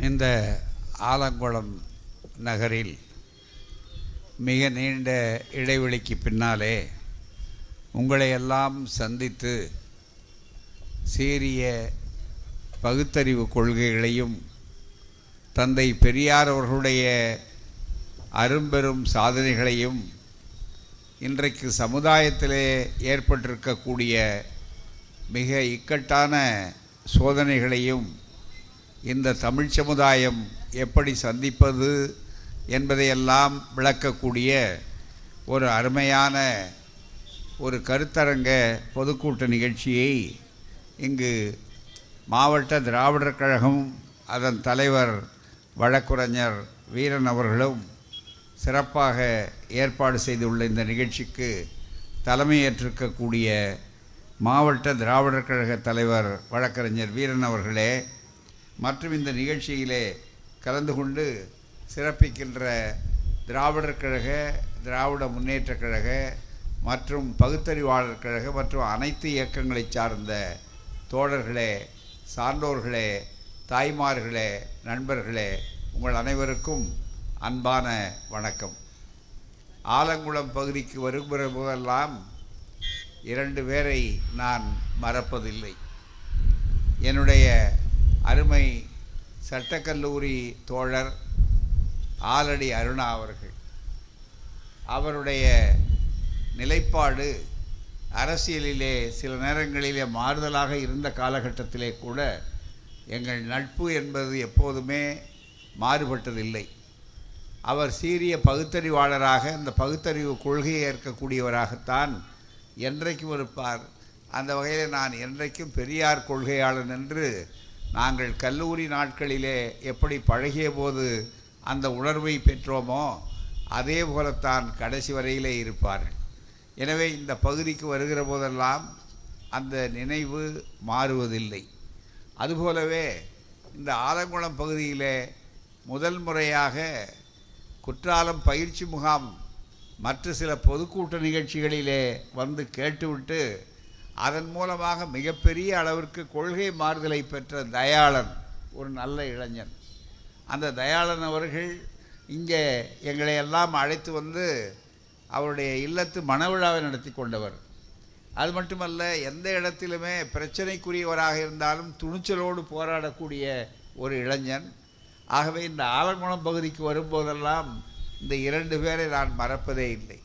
இந்த ஆலங்குளம் நகரில் மிக நீண்ட இடைவெளிக்கு பின்னாலே உங்களை எல்லாம் சந்தித்து சீரிய பகுத்தறிவு கொள்கைகளையும் தந்தை பெரியார் அவர்களுடைய அரும்பெரும் சாதனைகளையும் இன்றைக்கு சமுதாயத்திலே ஏற்பட்டிருக்கக்கூடிய மிக இக்கட்டான சோதனைகளையும் இந்த தமிழ் சமுதாயம் எப்படி சந்திப்பது என்பதையெல்லாம் விளக்கக்கூடிய ஒரு அருமையான ஒரு கருத்தரங்க பொதுக்கூட்ட நிகழ்ச்சியை இங்கு மாவட்ட திராவிடர் கழகம் அதன் தலைவர் வழக்குரைஞர் வீரன் அவர்களும் சிறப்பாக ஏற்பாடு செய்துள்ள இந்த நிகழ்ச்சிக்கு தலைமையேற்றிருக்கக்கூடிய மாவட்ட திராவிடர் கழக தலைவர் வழக்கறிஞர் வீரன் அவர்களே மற்றும் இந்த நிகழ்ச்சியிலே கலந்து கொண்டு சிறப்பிக்கின்ற திராவிடர் கழக திராவிட முன்னேற்றக் கழக மற்றும் பகுத்தறிவாளர் கழக மற்றும் அனைத்து இயக்கங்களை சார்ந்த தோழர்களே சான்றோர்களே தாய்மார்களே நண்பர்களே உங்கள் அனைவருக்கும் அன்பான வணக்கம். ஆலங்குளம் பகுதிக்கு வருகிற போதெல்லாம் இரண்டு பேரை நான் மறப்பதில்லை. என்னுடைய அருமை சட்டக்கல்லூரி தோழர் ஆலடி அருணா அவர்கள். அவருடைய நிலைப்பாடு அரசியலிலே சில நேரங்களிலே மாறுதலாக இருந்த காலகட்டத்திலே கூட எங்கள் நட்பு என்பது எப்போதுமே மாறுபட்டதில்லை. அவர் சீரிய பகுத்தறிவாளராக இந்த பகுத்தறிவு கொள்கையை ஏற்கக்கூடியவராகத்தான் என்றைக்கும் இருப்பார். அந்த வகையில் நான் என்றைக்கும் பெரியார் கொள்கையாளன் என்று நாங்கள் கல்லூரி நாட்களிலே எப்படி பழகிய போது அந்த உணர்வை பெற்றோமோ அதே போலத்தான் கடைசி வரையிலே இருப்பார்கள். எனவே இந்த பகுதிக்கு வருகிற போதெல்லாம் அந்த நினைவு மாறுவதில்லை. அதுபோலவே இந்த ஆலங்குளம் பகுதியிலே முதல் முறையாக குற்றாலம் பயிற்சி முகாம் மற்ற சில பொதுக்கூட்ட நிகழ்ச்சிகளிலே வந்து கேட்டுவிட்டு அதன் மூலமாக மிகப்பெரிய அளவிற்கு கொள்கை மாறுதலை பெற்ற தயாளன் ஒரு நல்ல இளைஞன். அந்த தயாளன் அவர்கள் இங்கே எங்களை எல்லாம் அழைத்து வந்து அவருடைய இல்லத்து மனவிழாவை நடத்தி கொண்டவர். அது மட்டுமல்ல எந்த இடத்திலுமே பிரச்சனைக்குரியவராக இருந்தாலும் துணிச்சலோடு போராடக்கூடிய ஒரு இளைஞன். ஆகவே இந்த ஆலங்குளம் பகுதிக்கு வரும்போதெல்லாம் இந்த இரண்டு பேரை நான் மறப்பதே இல்லை.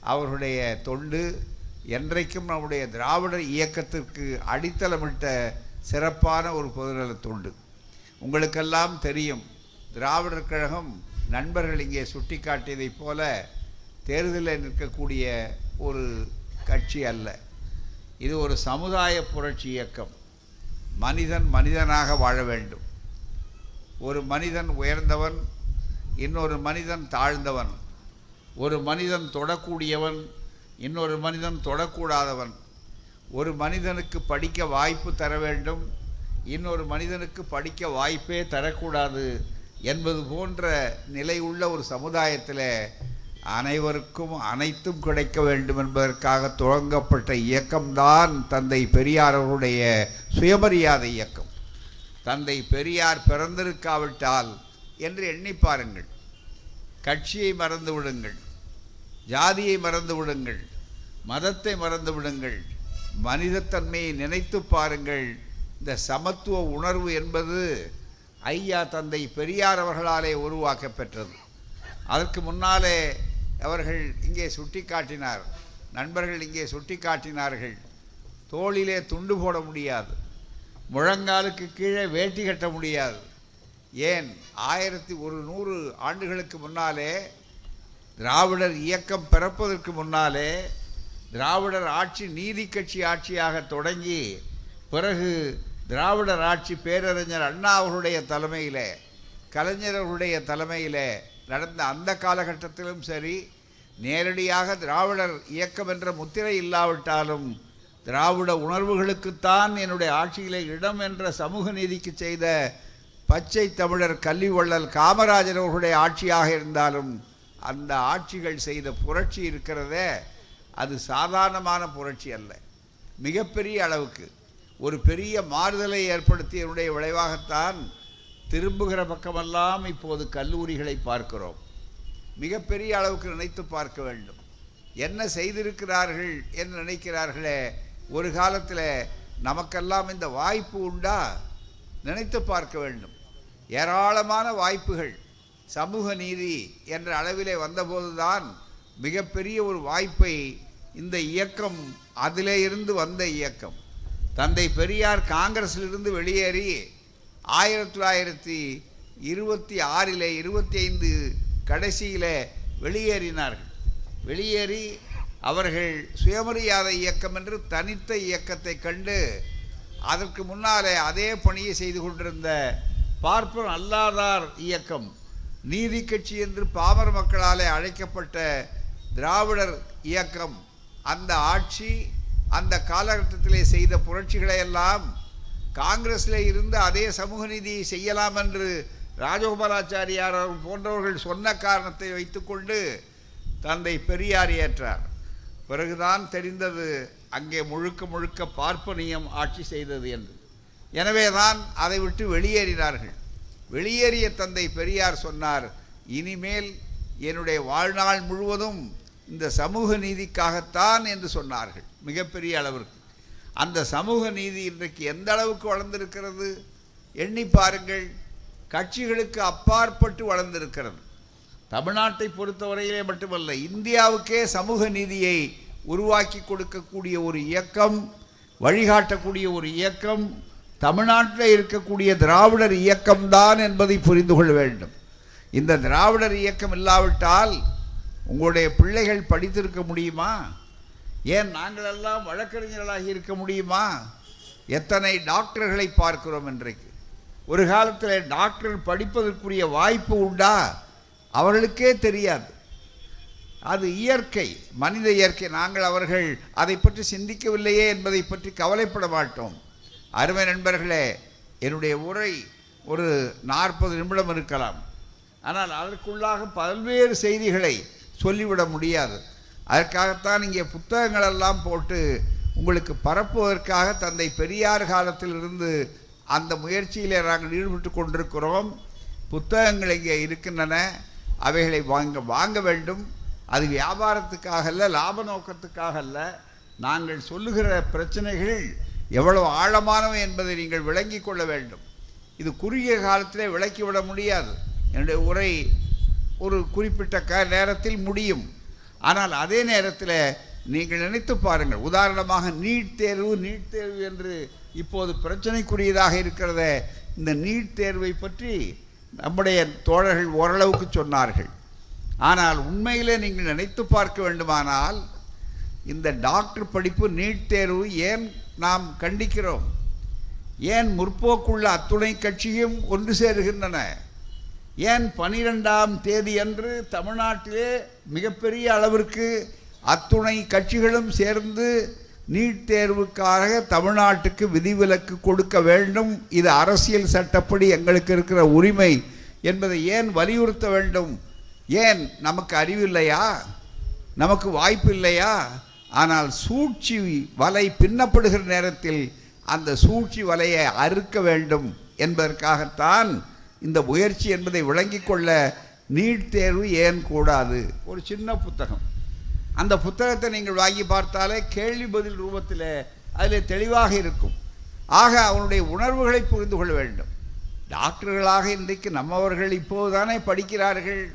அவர்களுடைய தொண்டு என்றைக்கும் நம்முடைய திராவிடர் இயக்கத்திற்கு அடித்தளமிட்ட சிறப்பான ஒரு பொதுநலத் தொண்டு உங்களுக்கெல்லாம் தெரியும் திராவிடர் கழகம் நண்பர்கள் இங்கே சுட்டிக்காட்டியதைப் போல தேர்தலில் நிற்கக்கூடிய ஒரு கட்சி அல்ல. இது ஒரு சமுதாய புரட்சி இயக்கம். மனிதன் மனிதனாக வாழ வேண்டும். ஒரு மனிதன் உயர்ந்தவன் இன்னொரு மனிதன் தாழ்ந்தவன். ஒரு மனிதன் தொடக்கூடியவன் இன்னொரு மனிதன் தொடக்கூடாதவன். ஒரு மனிதனுக்கு படிக்க வாய்ப்பு தர வேண்டும். இன்னொரு மனிதனுக்கு படிக்க வாய்ப்பே தரக்கூடாது என்பது போன்ற நிலை உள்ள ஒரு சமுதாயத்தில் அனைவருக்கும் அனைத்தும் கிடைக்க வேண்டும் என்பதற்காக துவங்கப்பட்ட இயக்கம்தான் தந்தை பெரியார் அவருடைய சுயமரியாதை இயக்கம். தந்தை பெரியார் பிறந்திருக்காவிட்டால் என்று எண்ணி பாருங்கள். கட்சியை மறந்து விடுங்கள். ஜாதியை மறந்து விடுங்கள் மதத்தை மறந்து விடுங்கள் மனிதத்தன்மையை நினைத்து பாருங்கள். இந்த சமத்துவ உணர்வு என்பது ஐயா தந்தை பெரியார் அவர்களாலே உருவாக்க பெற்றது அதற்கு முன்னாலே அவர்கள் இங்கே சுட்டி காட்டினார் நண்பர்கள் இங்கே சுட்டி காட்டினார்கள் தோளிலே துண்டு போட முடியாது முழங்காலுக்கு கீழே வேட்டி கட்ட முடியாது. ஏன்? ஆயிரத்தி ஒரு நூறு ஆண்டுகளுக்கு முன்னாலே திராவிடர் இயக்கம் பிறப்பதற்கு முன்னாலே திராவிடர் ஆட்சி நீதி கட்சி ஆட்சியாக தொடங்கி பிறகு திராவிடர் ஆட்சி பேரறிஞர் அண்ணா அவர்களுடைய தலைமையில் கலைஞர் தலைமையில் நடந்த அந்த காலகட்டத்திலும் சரி நேரடியாக திராவிடர் இயக்கம் என்ற முத்திரை இல்லாவிட்டாலும் திராவிட உணர்வுகளுக்குத்தான் என்னுடைய ஆட்சியிலே இடம் என்ற சமூக நீதிக்கு செய்த பச்சை தமிழர் கல்வி வள்ளல் காமராஜர் அவர்களுடைய ஆட்சியாக இருந்தாலும் அந்த ஆட்சிகள் செய்த புரட்சி இருக்கிறதே அது சாதாரணமான புரட்சி அல்ல. மிகப்பெரிய அளவுக்கு. ஒரு பெரிய மாறுதலை ஏற்படுத்தியனுடைய விளைவாகத்தான் திரும்புகிற பக்கமெல்லாம் இப்போது கல்லூரிகளை பார்க்கிறோம். மிகப்பெரிய அளவுக்கு நினைத்து பார்க்க வேண்டும். என்ன செய்திருக்கிறார்கள் என்று நினைக்கிறார்களே ஒரு காலத்தில் நமக்கெல்லாம் இந்த வாய்ப்பு உண்டா? நினைத்து பார்க்க வேண்டும். ஏராளமான வாய்ப்புகள். சமூக நீதி என்ற அளவிலே வந்தபோதுதான் மிகப்பெரிய ஒரு வாய்ப்பை இந்த இயக்கம் அதிலே இருந்து வந்த இயக்கம். தந்தை பெரியார் காங்கிரஸிலிருந்து வெளியேறி ஆயிரத்தி தொள்ளாயிரத்தி இருபத்தி ஆறில் இருபத்தி ஐந்து கடைசியில் வெளியேறினார்கள். வெளியேறி அவர்கள் சுயமரியாதை இயக்கம் என்று தனித்த இயக்கத்தை கண்டு அதற்கு முன்னாலே அதே பணியை செய்து கொண்டிருந்த பார்ப்பன் அல்லாதார் இயக்கம் நீதி கட்சி என்று பாமர மக்களாலே அழைக்கப்பட்ட திராவிடர் இயக்கம் அந்த ஆட்சி அந்த காலகட்டத்திலே செய்த புரட்சிகளை எல்லாம் காங்கிரஸில் இருந்து அதே சமூக நீதியை செய்யலாம் என்று ராஜகோபாலாச்சாரியார் போன்றவர்கள் சொன்ன காரணத்தை வைத்துக்கொண்டு தந்தை பெரியார் ஏற்றார். பிறகுதான் தெரிந்தது அங்கே முழுக்க முழுக்க பார்ப்பனியம் ஆட்சி செய்தது என்று. எனவே தான் அதை விட்டு வெளியேறினார்கள். வெளியேறிய தந்தை பெரியார் சொன்னார் இனிமேல் என்னுடைய வாழ்நாள் முழுவதும் இந்த சமூக நீதிக்காகத்தான் என்று சொன்னார்கள் மிகப்பெரிய அளவிற்கு. அந்த சமூக நீதி இன்றைக்கு எந்த அளவுக்கு வளர்ந்திருக்கிறது? எண்ணி பாருங்கள் கட்சிகளுக்கு அப்பாற்பட்டு வளர்ந்திருக்கிறது. தமிழ்நாட்டை பொறுத்தவரையிலே மட்டுமல்ல இந்தியாவுக்கே சமூக நீதியை உருவாக்கி கொடுக்கக்கூடிய ஒரு இயக்கம் வழிகாட்டக்கூடிய ஒரு இயக்கம் தமிழ்நாட்டில் இருக்கக்கூடிய திராவிடர் இயக்கம்தான் என்பதை புரிந்து கொள்ள வேண்டும். இந்த திராவிடர் இயக்கம் இல்லாவிட்டால் உங்களுடைய பிள்ளைகள் படித்திருக்க முடியுமா? ஏன் நாங்களெல்லாம் வழக்கறிஞர்களாகி இருக்க முடியுமா? எத்தனை டாக்டர்களை பார்க்கிறோம் இன்றைக்கு. ஒரு காலத்தில் டாக்டர் படிப்பதற்குரிய வாய்ப்பு உண்டா? அவர்களுக்கே தெரியாது. அது இயற்கை மனித இயற்கை. நாங்கள் அவர்கள் அதை பற்றி சிந்திக்கவில்லையே என்பதை பற்றி கவலைப்பட மாட்டோம். அருமை நண்பர்களே என்னுடைய உரை ஒரு நாற்பது நிமிடம் இருக்கலாம். ஆனால் அதற்குள்ளாக பல்வேறு செய்திகளை சொல்லிவிட முடியாது. அதற்காகத்தான் இங்கே புத்தகங்களெல்லாம் போட்டு உங்களுக்கு பரப்புவதற்காக தந்தை பெரியார் காலத்திலிருந்து அந்த முயற்சியிலே நாங்கள் ஈடுபட்டு கொண்டிருக்கிறோம். புத்தகங்கள் இங்கே இருக்கின்றன. அவைகளை வாங்க வாங்க வேண்டும். அது வியாபாரத்துக்காக அல்ல லாப நோக்கத்துக்காக அல்ல. நாங்கள் சொல்லுகிற பிரச்சனைகள் எவ்வளவு ஆழமானவை என்பதை நீங்கள் விளங்கி கொள்ள வேண்டும். இது குறுகிய காலத்திலே விளக்கிவிட முடியாது. என்னுடைய உரை ஒரு குறிப்பிட்ட க நேரத்தில் முடியும். ஆனால் அதே நேரத்தில் நீங்கள் நினைத்து பாருங்கள். உதாரணமாக நீட் தேர்வு நீட் தேர்வு என்று இப்போது பிரச்சனைக்குரியதாக இருக்கிறத இந்த நீட் தேர்வை பற்றி நம்முடைய தோழர்கள் ஓரளவுக்கு சொன்னார்கள். ஆனால் உண்மையிலே நீங்கள் நினைத்து பார்க்க வேண்டுமானால் இந்த டாக்டர் படிப்பு நீட் தேர்வு ஏன் நாம் கண்டிக்கிறோம். ஏன் முற்போக்குள்ள அத்துணை கட்சியும் ஒன்று சேருகின்றன? ஏன் பனிரெண்டாம் தேதியன்று தமிழ்நாட்டிலே மிகப்பெரிய அளவிற்கு அத்துணை கட்சிகளும் சேர்ந்து நீட் தேர்வுக்காக தமிழ்நாட்டுக்கு விதிவிலக்கு கொடுக்க வேண்டும்? இது அரசியல் சட்டப்படி எங்களுக்கு இருக்கிற உரிமை என்பதை ஏன் வலியுறுத்த வேண்டும்? ஏன் நமக்கு அறிவில்லையா? நமக்கு வாய்ப்பு இல்லையா ஆனால் சூழ்ச்சி வலை பின்னப்படுகிற நேரத்தில் அந்த சூழ்ச்சி வலையை அறுக்க வேண்டும் என்பதற்காகத்தான் இந்த முயற்சி என்பதை விளங்கிக் கொள்ள நீட் தேர்வு ஏன் கூடாது? ஒரு சின்ன புத்தகம். அந்த புத்தகத்தை நீங்கள் வாங்கி பார்த்தாலே கேள்வி பதில் ரூபத்தில் அதில் தெளிவாக இருக்கும். ஆக அவனுடைய உணர்வுகளை புரிந்து கொள்ள வேண்டும். டாக்டர்களாக இன்றைக்கு நம்மவர்கள் இப்போதுதானே படிக்கிறார்கள்.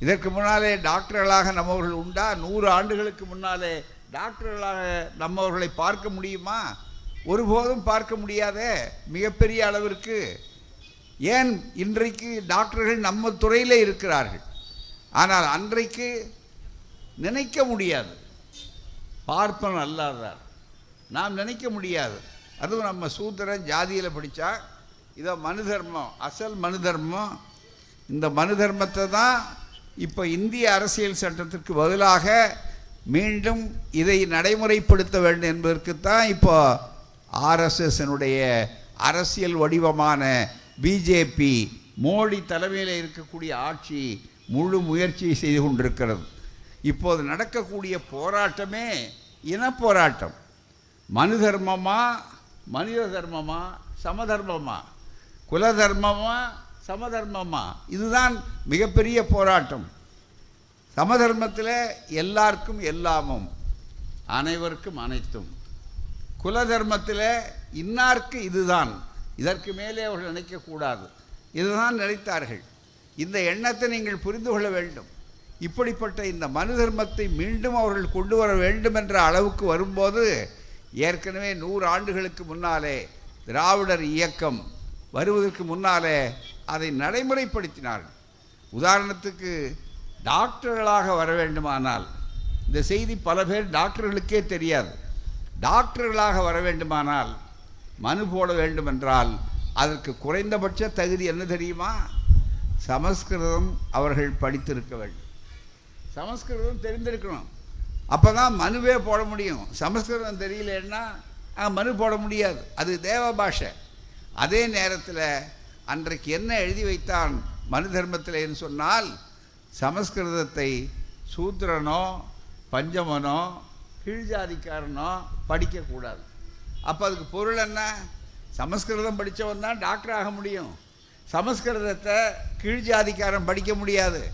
இதற்கு முன்னாலே டாக்டர்களாக நம்மவர்கள் உண்டா? நூறு ஆண்டுகளுக்கு முன்னாலே டாக்டர்களாக நம்மவர்களை பார்க்க முடியுமா? ஒருபோதும் பார்க்க முடியாதே மிகப்பெரிய அளவிற்கு. ஏன் இன்றைக்கு டாக்டர்கள் நம்ம துறையிலே இருக்கிறார்கள்? ஆனால் அன்றைக்கு நினைக்க முடியாது. பார்ப்பன் அல்லாதார் நாம் நினைக்க முடியாது. அதுவும் நம்ம சூத்திரன் ஜாதியில் படித்தா இதோ மனு தர்மம் அசல் மனு தர்மம் இந்த மனு தர்மத்தை தான் இப்போ இந்திய அரசியல் சட்டத்திற்கு பதிலாக மீண்டும் இதை நடைமுறைப்படுத்த வேண்டும் என்பதற்குத்தான் இப்போ ஆர்எஸ்எஸ்னுடைய அரசியல் வடிவமான பிஜேபி மோடி தலைமையில் இருக்கக்கூடிய ஆட்சி முழு முயற்சியை செய்து கொண்டிருக்கிறது. இப்போது நடக்கக்கூடிய போராட்டமே இனப்போராட்டம். மனு தர்மமா மனித தர்மமா சமதர்மமா? குலதர்மமா சமதர்மமா? இதுதான் மிகப்பெரிய போராட்டம். சமதர்மத்தில் எல்லாருக்கும் எல்லாமும் அனைவருக்கும் அனைத்தும். குல தர்மத்தில் இன்னார்க்கு இதுதான். இதற்கு மேலே அவர்கள் நினைக்கக்கூடாது இதுதான் நினைத்தார்கள். இந்த எண்ணத்தை நீங்கள் புரிந்து கொள்ள வேண்டும். இப்படிப்பட்ட இந்த மனு தர்மத்தை மீண்டும் அவர்கள் கொண்டு வர வேண்டும் என்ற அளவுக்கு வரும்போது ஏற்கனவே நூறு ஆண்டுகளுக்கு முன்னாலே திராவிடர் இயக்கம் வருவதற்கு முன்னாலே அதை நடைமுறைப்படுத்தினார்கள். உதாரணத்துக்கு டாக்டர்களாக வர வேண்டுமானால் இந்த செய்தி பல பேர் டாக்டர்களுக்கே தெரியாது. டாக்டர்களாக வர வேண்டுமானால் மனு போட வேண்டுமென்றால் அதற்கு குறைந்தபட்ச தகுதி என்ன தெரியுமா? சமஸ்கிருதம் அவர்கள் படித்திருக்க வேண்டும். சமஸ்கிருதம் தெரிந்திருக்கணும். அப்போ தான் மனுவே போட முடியும். சமஸ்கிருதம் தெரியலன்னா மனு போட முடியாது. அது தேவ பாஷை. அதே நேரத்தில் அன்றைக்கு என்ன எழுதி வைத்தான் மனு தர்மத்தில் சொன்னால் சமஸ்கிருதத்தை சூத்திரனோ பஞ்சமனோ கீழ்ஜாதிக்காரனோ படிக்கக்கூடாது. அப்போ அதுக்கு பொருள் என்ன? சமஸ்கிருதம் படித்தவன் தான் டாக்டர் ஆக முடியும். சமஸ்கிருதத்தை கீழ்ஜாதிக்காரன் படிக்க முடியாது.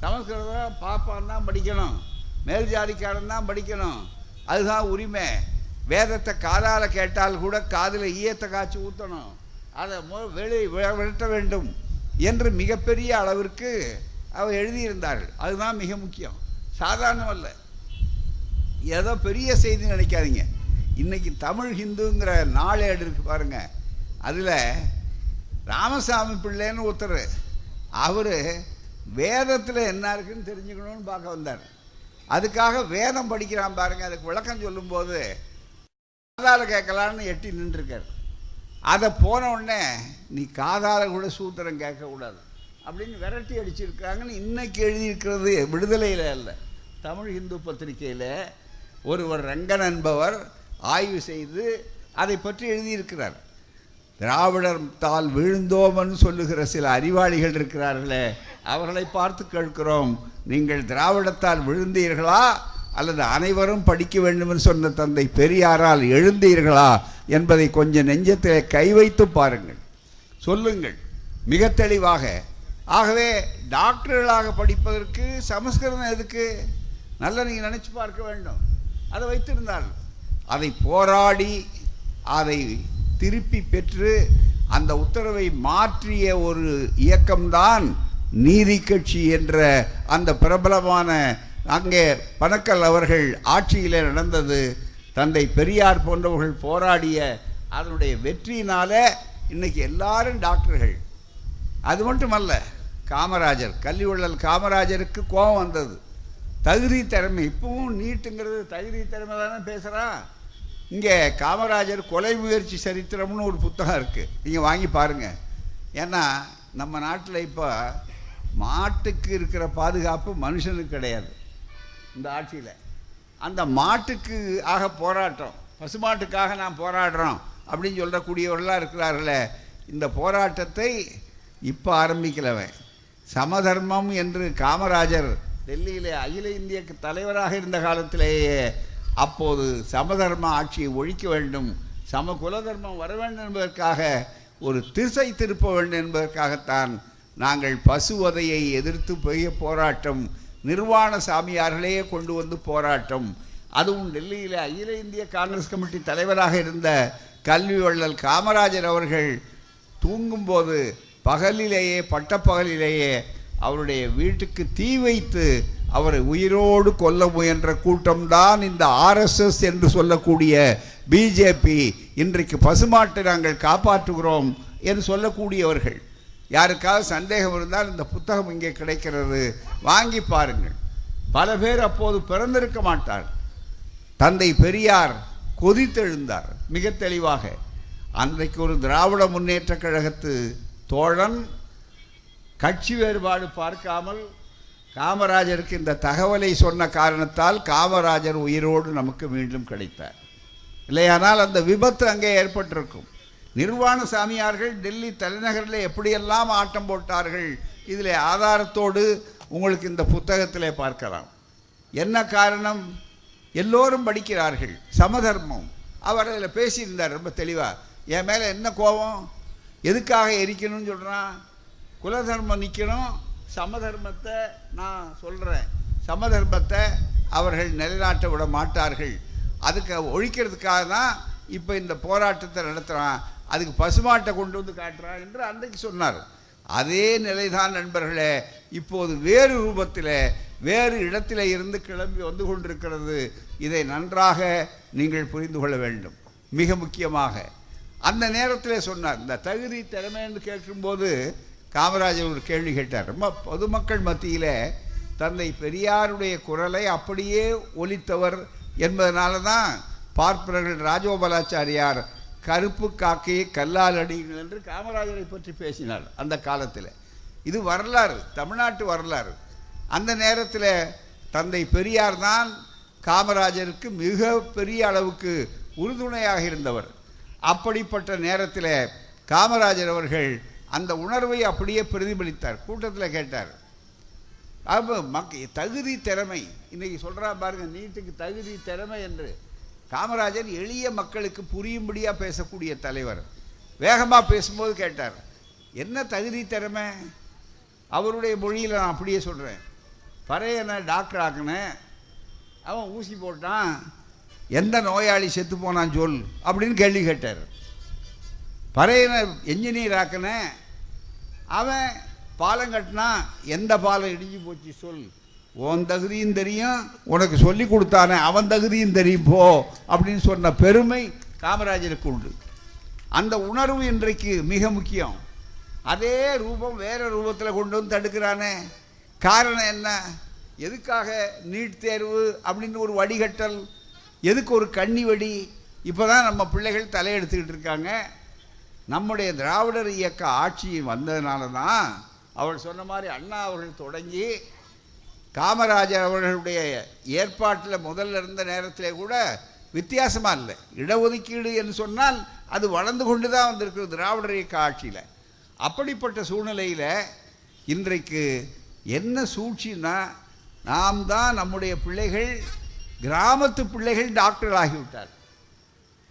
சமஸ்கிருதம் பாப்பான் தான் படிக்கணும். மேல் ஜாதிக்காரன் தான் படிக்கணும். அதுதான் உரிமை. வேதத்தை காதால் கேட்டால் கூட காதில் ஈயத்தை காய்ச்சி ஊற்றணும் அதை மு வெளி வி- விரட்ட வேண்டும் என்று மிகப்பெரிய அளவிற்கு அவர் எழுதியிருந்தார்கள். அதுதான் மிக முக்கியம். சாதாரணம் அல்ல ஏதோ பெரிய செய்தி நினைக்காதீங்க. இன்னைக்கு தமிழ் ஹிந்துங்கிற நாளேடு இருக்குது பாருங்க. அதில் ராமசாமி பிள்ளைன்னு ஒருத்தர் அவர் வேதத்தில் என்ன இருக்குன்னு தெரிஞ்சுக்கணும்னு பார்க்க வந்தார். அதுக்காக வேதம் படிக்கிறான் பாருங்க. அதுக்கு விளக்கம் சொல்லும்போது காதால கேட்கலான்னு எட்டி நின்றுருக்கார். அதை போன உடனே நீ காதால் கூட சூத்திரம் கேட்கக்கூடாது. அப்படின்னு விரட்டி அடிச்சிருக்காங்கன்னு இன்னைக்கு எழுதியிருக்கிறது விடுதலையில் இல்லை தமிழ் இந்து பத்திரிகையில் ஒருவர் ரங்கன் என்பவர் ஆய்வு செய்து அதை பற்றி எழுதியிருக்கிறார். திராவிடர் தால் விழுந்தோமன் சொல்லுகிற சில அறிவாளிகள் இருக்கிறார்களே அவர்களை பார்த்து கேட்கிறோம். நீங்கள் திராவிடத்தால் விழுந்தீர்களா? அல்லது அனைவரும் படிக்க வேண்டுமென்று சொன்ன தந்தை பெரியாரால் எழுந்தீர்களா? என்பதை கொஞ்சம் நெஞ்சத்தில் கை வைத்து பாருங்கள். சொல்லுங்கள். மிக தெளிவாக ஆகவே டாக்டர்களாக படிப்பதற்கு சமஸ்கிருதம் எதுக்கு? நல்லா நீங்கள் நினச்சி பார்க்க வேண்டும். அதை வைத்திருந்தால். அதை போராடி அதை திருப்பி பெற்று அந்த உத்தரவை மாற்றிய ஒரு இயக்கம்தான் நீதி கட்சி என்ற அந்த பிரபலமான அங்கே பணக்கல் அவர்கள் ஆட்சியில் நடந்தது. தந்தை பெரியார் போன்றவர்கள் போராடிய அதனுடைய வெற்றியினால் இன்றைக்கி எல்லாரும் டாக்டர்கள். அது மட்டுமல்ல காமராஜர் கல்விவள்ளல் காமராஜருக்கு கோபம் வந்தது. தகுதி திறமை இப்பவும் நீட்டுங்கிறது தகுதி திறமை தானே பேசுகிறான் இங்கே காமராஜர் கொலை முயற்சி சரித்திரம்னு ஒரு புத்தகம் இருக்குது நீங்கள் வாங்கி பாருங்கள் ஏன்னா நம்ம நாட்டில் இப்போ மாட்டுக்கு இருக்கிற பாதுகாப்பு மனுஷனுக்கு கிடையாது. இந்த ஆட்சியில். அந்த மாட்டுக்கு ஆக போராட்டம் பசுமாட்டுக்காக நான் போராடுறோம் அப்படின்னு சொல்லக்கூடியவர்களாக இருக்கிறார்களே இந்த போராட்டத்தை இப்போ ஆரம்பிக்கலவன். சமதர்மம் என்று காமராஜர் டெல்லியிலே அகில இந்திய தலைவராக இருந்த காலத்திலேயே அப்போது சமதர்ம ஆட்சியை ஒழிக்க வேண்டும் சம குலதர்மம் வர வேண்டும் என்பதற்காக ஒரு திசை திருப்ப வேண்டும் என்பதற்காகத்தான் நாங்கள் பசுவதையை எதிர்த்து பெரிய போராட்டம் நிர்வாண சாமியார்களையே கொண்டு வந்து போராட்டம். அதுவும் டெல்லியில் அகில இந்திய காங்கிரஸ் கமிட்டி தலைவராக இருந்த கல்வி வள்ளல் காமராஜர் அவர்கள் தூங்கும்போது பகலிலேயே பட்டப்பகலிலேயே அவருடைய வீட்டுக்கு தீ வைத்து அவரை உயிரோடு கொல்ல முயன்ற கூட்டம்தான் இந்த ஆர்எஸ்எஸ் என்று சொல்லக்கூடிய பிஜேபி இன்றைக்கு பசுமாட்டை நாங்கள் காப்பாற்றுகிறோம் என்று சொல்லக்கூடியவர்கள். யாருக்காவது சந்தேகம் இருந்தால் இந்த புத்தகம் இங்கே கிடைக்கிறது. வாங்கி பாருங்கள். பல பேர் அப்போது பிறந்திருக்க மாட்டார். தந்தை பெரியார் கொதித்தெழுந்தார் மிக தெளிவாக. அன்றைக்கு ஒரு திராவிட முன்னேற்ற கழகத்து தோழன் கட்சி வேறுபாடு பார்க்காமல் காமராஜருக்கு இந்த தகவலை சொன்ன காரணத்தால் காமராஜர் உயிரோடு நமக்கு மீண்டும் கிடைத்தார். இல்லையானால் அந்த விபத்து அங்கே ஏற்பட்டிருக்கும். நிர்வாண சாமியார்கள் டெல்லி தலைநகரில் எப்படியெல்லாம் ஆட்டம் போட்டார்கள் இதில் ஆதாரத்தோடு உங்களுக்கு இந்த புத்தகத்தில் பார்க்கலாம். என்ன காரணம்? எல்லோரும் படிக்கிறார்கள் சமதர்மம். அவர் அதில் பேசியிருந்தார் ரொம்ப தெளிவாக என் மேலே என்ன கோபம்? எதுக்காக எரிக்கணும்னு சொல்கிறான் குலதர்மம் நிற்கணும் சமதர்மத்தை நான் சொல்கிறேன் சமதர்மத்தை அவர்கள் நிலைநாட்ட விட மாட்டார்கள். அதுக்கு ஒழிக்கிறதுக்காக தான் இப்போ இந்த போராட்டத்தை நடத்துகிறான் அதுக்கு பசுமாட்டை கொண்டு வந்து காட்டுறான் என்று அன்றைக்கு சொன்னார். அதே நிலைதான் நண்பர்களே இப்போது வேறு ரூபத்தில் வேறு இடத்தில் இருந்து கிளம்பி வந்து கொண்டிருக்கிறது. இதை நன்றாக நீங்கள் புரிந்து கொள்ள வேண்டும். மிக முக்கியமாக அந்த நேரத்தில் சொன்னார் இந்த தகுதி திறமை என்று கேட்கும்போது காமராஜர் ஒரு கேள்வி கேட்டார். ரொம்ப பொதுமக்கள் மத்தியில் தந்தை பெரியாருடைய குரலை அப்படியே ஒலித்தவர் என்பதனால தான் பார்ப்பனர்கள் ராஜகோபாலாச்சாரியார் கருப்பு காக்கையை கல்லால் அடியுங்கள் என்று காமராஜரை பற்றி பேசினார் அந்த காலத்தில். இது வரலாறு தமிழ்நாட்டு வரலாறு. அந்த நேரத்தில் தந்தை பெரியார் தான் காமராஜருக்கு மிக பெரிய அளவுக்கு உறுதுணையாக இருந்தவர். அப்படிப்பட்ட நேரத்தில் காமராஜர் அவர்கள் அந்த உணர்வை அப்படியே பிரதிபலித்தார். கூட்டத்தில் கேட்டார் அப்போ மக் தகுதி திறமை இன்னைக்கு சொல்கிறா பாருங்க நீட்டுக்கு தகுதி திறமை என்று. காமராஜர் எளிய மக்களுக்கு புரியும்படியாக பேசக்கூடிய தலைவர். வேகமாக பேசும்போது கேட்டார் என்ன தகுதி திறமை? அவருடைய மொழியில் நான் அப்படியே சொல்கிறேன் பறையனை டாக்டர் ஆக்கினேன். அவன் ஊசி போட்டான். எந்த நோயாளி செத்து போனான் சொல் அப்படின்னு கேள்வி கேட்டார். பறையனை என்ஜினியர் ஆக்கின அவன் பாலம் கட்டினா எந்த பாலம் இடிஞ்சு போச்சு சொல். உன் தகுதியும் தெரியும் உனக்கு சொல்லி கொடுத்தானே அவன் தகுதியும் தெரியும் போ அப்படின்னு சொன்ன பெருமை காமராஜருக்கு உண்டு. அந்த உணர்வு இன்றைக்கு மிக முக்கியம். அதே ரூபம் வேறு ரூபத்தில் கொண்டு வந்து தடுக்கிறானே. காரணம் என்ன? எதுக்காக நீட் தேர்வு அப்படின்னு ஒரு வடிகட்டல் எதுக்கு ஒரு கண்ணி வடி? இப்போ தான் நம்ம பிள்ளைகள் தலையெடுத்துக்கிட்டு இருக்காங்க. நம்முடைய திராவிடர் இயக்க ஆட்சி வந்ததுனால தான் அவள் சொன்ன மாதிரி அண்ணா அவர்கள் தொடங்கி காமராஜர் அவர்களுடைய ஏற்பாட்டில் முதல்ல இருந்த நேரத்தில் கூட வித்தியாசமாக இல்லை. இடஒதுக்கீடு என்று சொன்னால் அது வளர்ந்து கொண்டு தான் வந்திருக்கு திராவிடர் இயக்க ஆட்சியில். அப்படிப்பட்ட சூழ்நிலையில் இன்றைக்கு என்ன சூழ்ச்சின்னா நாம் தான் நம்முடைய பிள்ளைகள் கிராமத்து பிள்ளைகள் டாக்டர் ஆகிவிட்டார்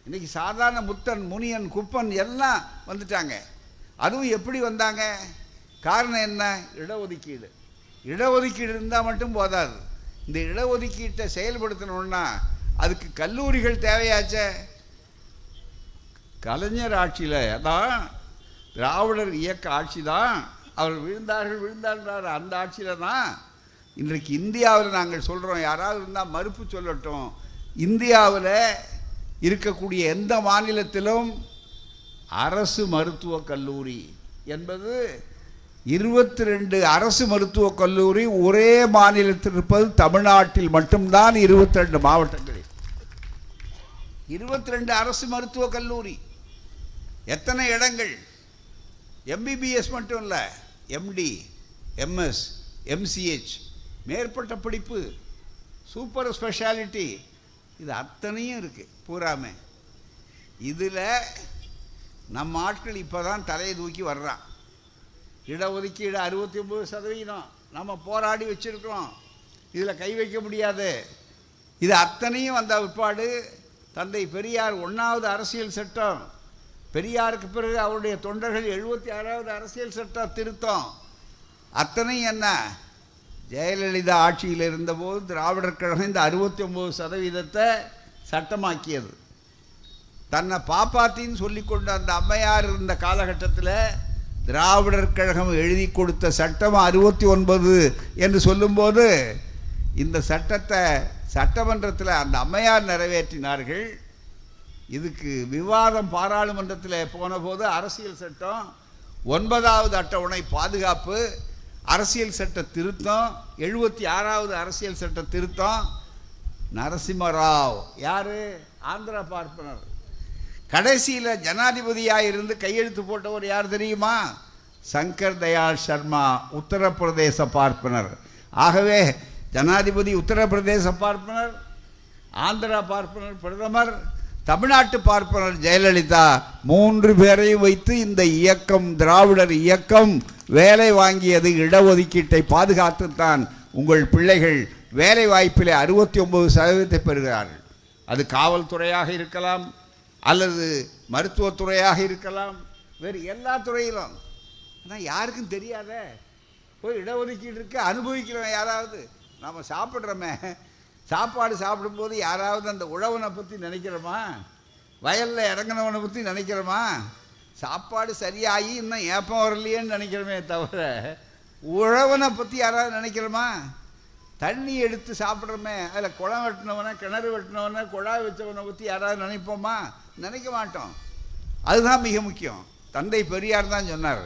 இன்றைக்கி சாதாரண முத்தன் முனியன் குப்பன் எல்லாம் வந்துட்டாங்க. அதுவும் எப்படி வந்தாங்க? காரணம் என்ன? இடஒதுக்கீடு. இடஒதுக்கீடு இருந்தால் மட்டும் போதாது. இந்த இடஒதுக்கீட்டை செயல்படுத்தணுன்னா அதுக்கு கல்லூரிகள் தேவையாச்சே? கலைஞர் ஆட்சியில் தான் திராவிடர் இயக்க ஆட்சி தான் அவர் விழுந்தார்கள் விழுந்தான்றார் அந்த ஆட்சியில் தான் இன்றைக்கு இந்தியாவில் நாங்கள் சொல்கிறோம் யாராவது இருந்தால் மறுப்பு சொல்லட்டும். இந்தியாவில் இருக்கக்கூடிய எந்த மாநிலத்திலும் அரசு மருத்துவக் கல்லூரி என்பது இருபத்தி ரெண்டு அரசு மருத்துவக் கல்லூரி ஒரே மாநிலத்தில் இருப்பது தமிழ்நாட்டில் மட்டும்தான் இருபத்தி ரெண்டு மாவட்டங்களில். இருபத்தி ரெண்டு அரசு மருத்துவக் கல்லூரி. எத்தனை இடங்கள்? எம்பிபிஎஸ் மட்டும் இல்லை எம்டி எம்எஸ் எம்சிஹெச் மேற்பட்ட படிப்பு. சூப்பர் ஸ்பெஷாலிட்டி இது அத்தனையும் இருக்குது பூராமே. இதில் நம்ம ஆட்கள் இப்போ தான் தலையை தூக்கி வர்றான். இடஒதுக்கீடு அறுபத்தி ஒம்பது சதவீதம். நம்ம போராடி வச்சுருக்கிறோம். இதில் கை வைக்க முடியாது. இது அத்தனையும் வந்த பிற்பாடு தந்தை பெரியார் ஒன்றாவது அரசியல் சட்டம். பெரியாருக்கு பிறகு அவருடைய தொண்டர்கள் எழுபத்தி ஆறாவது அரசியல் சட்டம் திருத்தம். அத்தனையும் என்ன? ஜெயலலிதா ஆட்சியில் இருந்தபோது திராவிடர் கழகம் இந்த அறுபத்தி ஒம்பது சதவீதத்தை சட்டமாக்கியது. தன்னை பாப்பாத்தின்னு சொல்லிக்கொண்ட அந்த அம்மையார் இருந்த காலகட்டத்தில் திராவிடர் கழகம் எழுதி கொடுத்த சட்டம் அறுபத்தி ஒன்பது என்று சொல்லும்போது இந்த சட்டத்தை சட்டமன்றத்தில் அந்த அம்மையார் நிறைவேற்றினார்கள். இதுக்கு விவாதம் பாராளுமன்றத்தில் போன போது அரசியல் சட்டம் ஒன்பதாவது அட்டவணை பாதுகாப்பு அரசியல் சட்ட திருத்தம் எழுபத்தி ஆறாவது அரசியல் சட்ட திருத்தம் நரசிம்மராவ். யார்? ஆந்திரா பார்ப்பனர். கடைசியில் ஜனாதிபதியாக இருந்து கையெழுத்து போட்டவர் யார் தெரியுமா? சங்கர் தயாள் சர்மா உத்தரப்பிரதேச பார்ப்பனர். ஆகவே ஜனாதிபதி உத்தரப்பிரதேச பார்ப்பனர் ஆந்திரா பார்ப்பனர் பிரதமர் தமிழ்நாட்டு பார்ப்பனர் ஜெயலலிதா. மூன்று பேரையும் வைத்து இந்த இயக்கம் திராவிடர் இயக்கம் வேலை வாங்கியது இடஒதுக்கீட்டை பாதுகாத்துத்தான் உங்கள் பிள்ளைகள் வேலை வாய்ப்பிலே அறுபத்தி ஒன்பது சதவீதத்தை பெறுகிறார்கள். அது காவல்துறையாக இருக்கலாம் அல்லது மருத்துவத்துறையாக இருக்கலாம் வேறு எல்லா துறையிலும். ஆனால் யாருக்கும் தெரியாதே போய் இடஒதுக்கீடு இருக்க அனுபவிக்கிறவன் யாராவது? நம்ம சாப்பிட்றோமே. சாப்பாடு சாப்பிடும்போது யாராவது அந்த உழவனை பற்றி நினைக்கிறோமா? வயலில் இறங்கினவனை பற்றி நினைக்கிறோமா? சாப்பாடு சரியாகி இன்னும் ஏப்பம் வரலையேன்னு நினைக்கிறோமே தவிர உழவனை பற்றி யாராவது நினைக்கிறோமா? தண்ணி எடுத்து சாப்பிட்றோமே அதில் குளம் வெட்டினவனை கிணறு வெட்டினவனை குழாய் வச்சவனை பற்றி யாராவது நினைப்போமா? நினைக்க மாட்டோம். அதுதான் மிக முக்கியம். தந்தை பெரியார் தான் சொன்னார்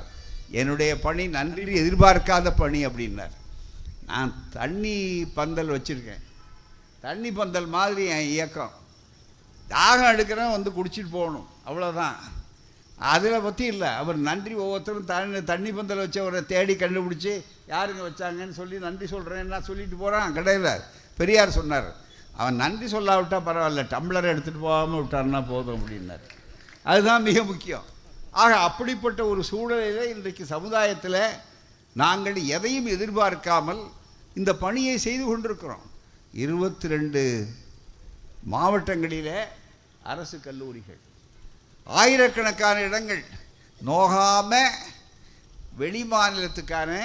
என்னுடைய பணி நன்றி எதிர்பார்க்காத பணி அப்படின்னார். நான் தண்ணி பந்தல் வச்சுருக்கேன். தண்ணி பந்தல் மாதிரி என் இயக்கம். தாகம் எடுக்கிறேன் வந்து குடிச்சிட்டு போகணும். அவ்வளோதான் அதில் பற்றி இல்லை. அவர் நன்றி ஒவ்வொருத்தரும் தண்ணி தண்ணி பந்தல் வச்சவரை தேடி கண்டுபிடிச்சி யாருங்க வச்சாங்கன்னு சொல்லி நன்றி சொல்கிறேன்னா சொல்லிட்டு போகிறான் கிடையாது பெரியார் சொன்னார். அவன் நன்றி சொல்லாவிட்டா பரவாயில்ல டம்ளர் எடுத்துகிட்டு போகாமல் விட்டார்னா போதும் அப்படின்னார். அதுதான் மிக முக்கியம். ஆக அப்படிப்பட்ட ஒரு சூழலில் இன்றைக்கு சமுதாயத்தில் நாங்கள் எதையும் எதிர்பார்க்காமல் இந்த பணியை செய்து கொண்டிருக்கிறோம். இருபத்தி ரெண்டு மாவட்டங்களில் அரசு கல்லூரிகள். ஆயிரக்கணக்கான இடங்கள். நோகாமல் வெளி மாநிலத்துக்கான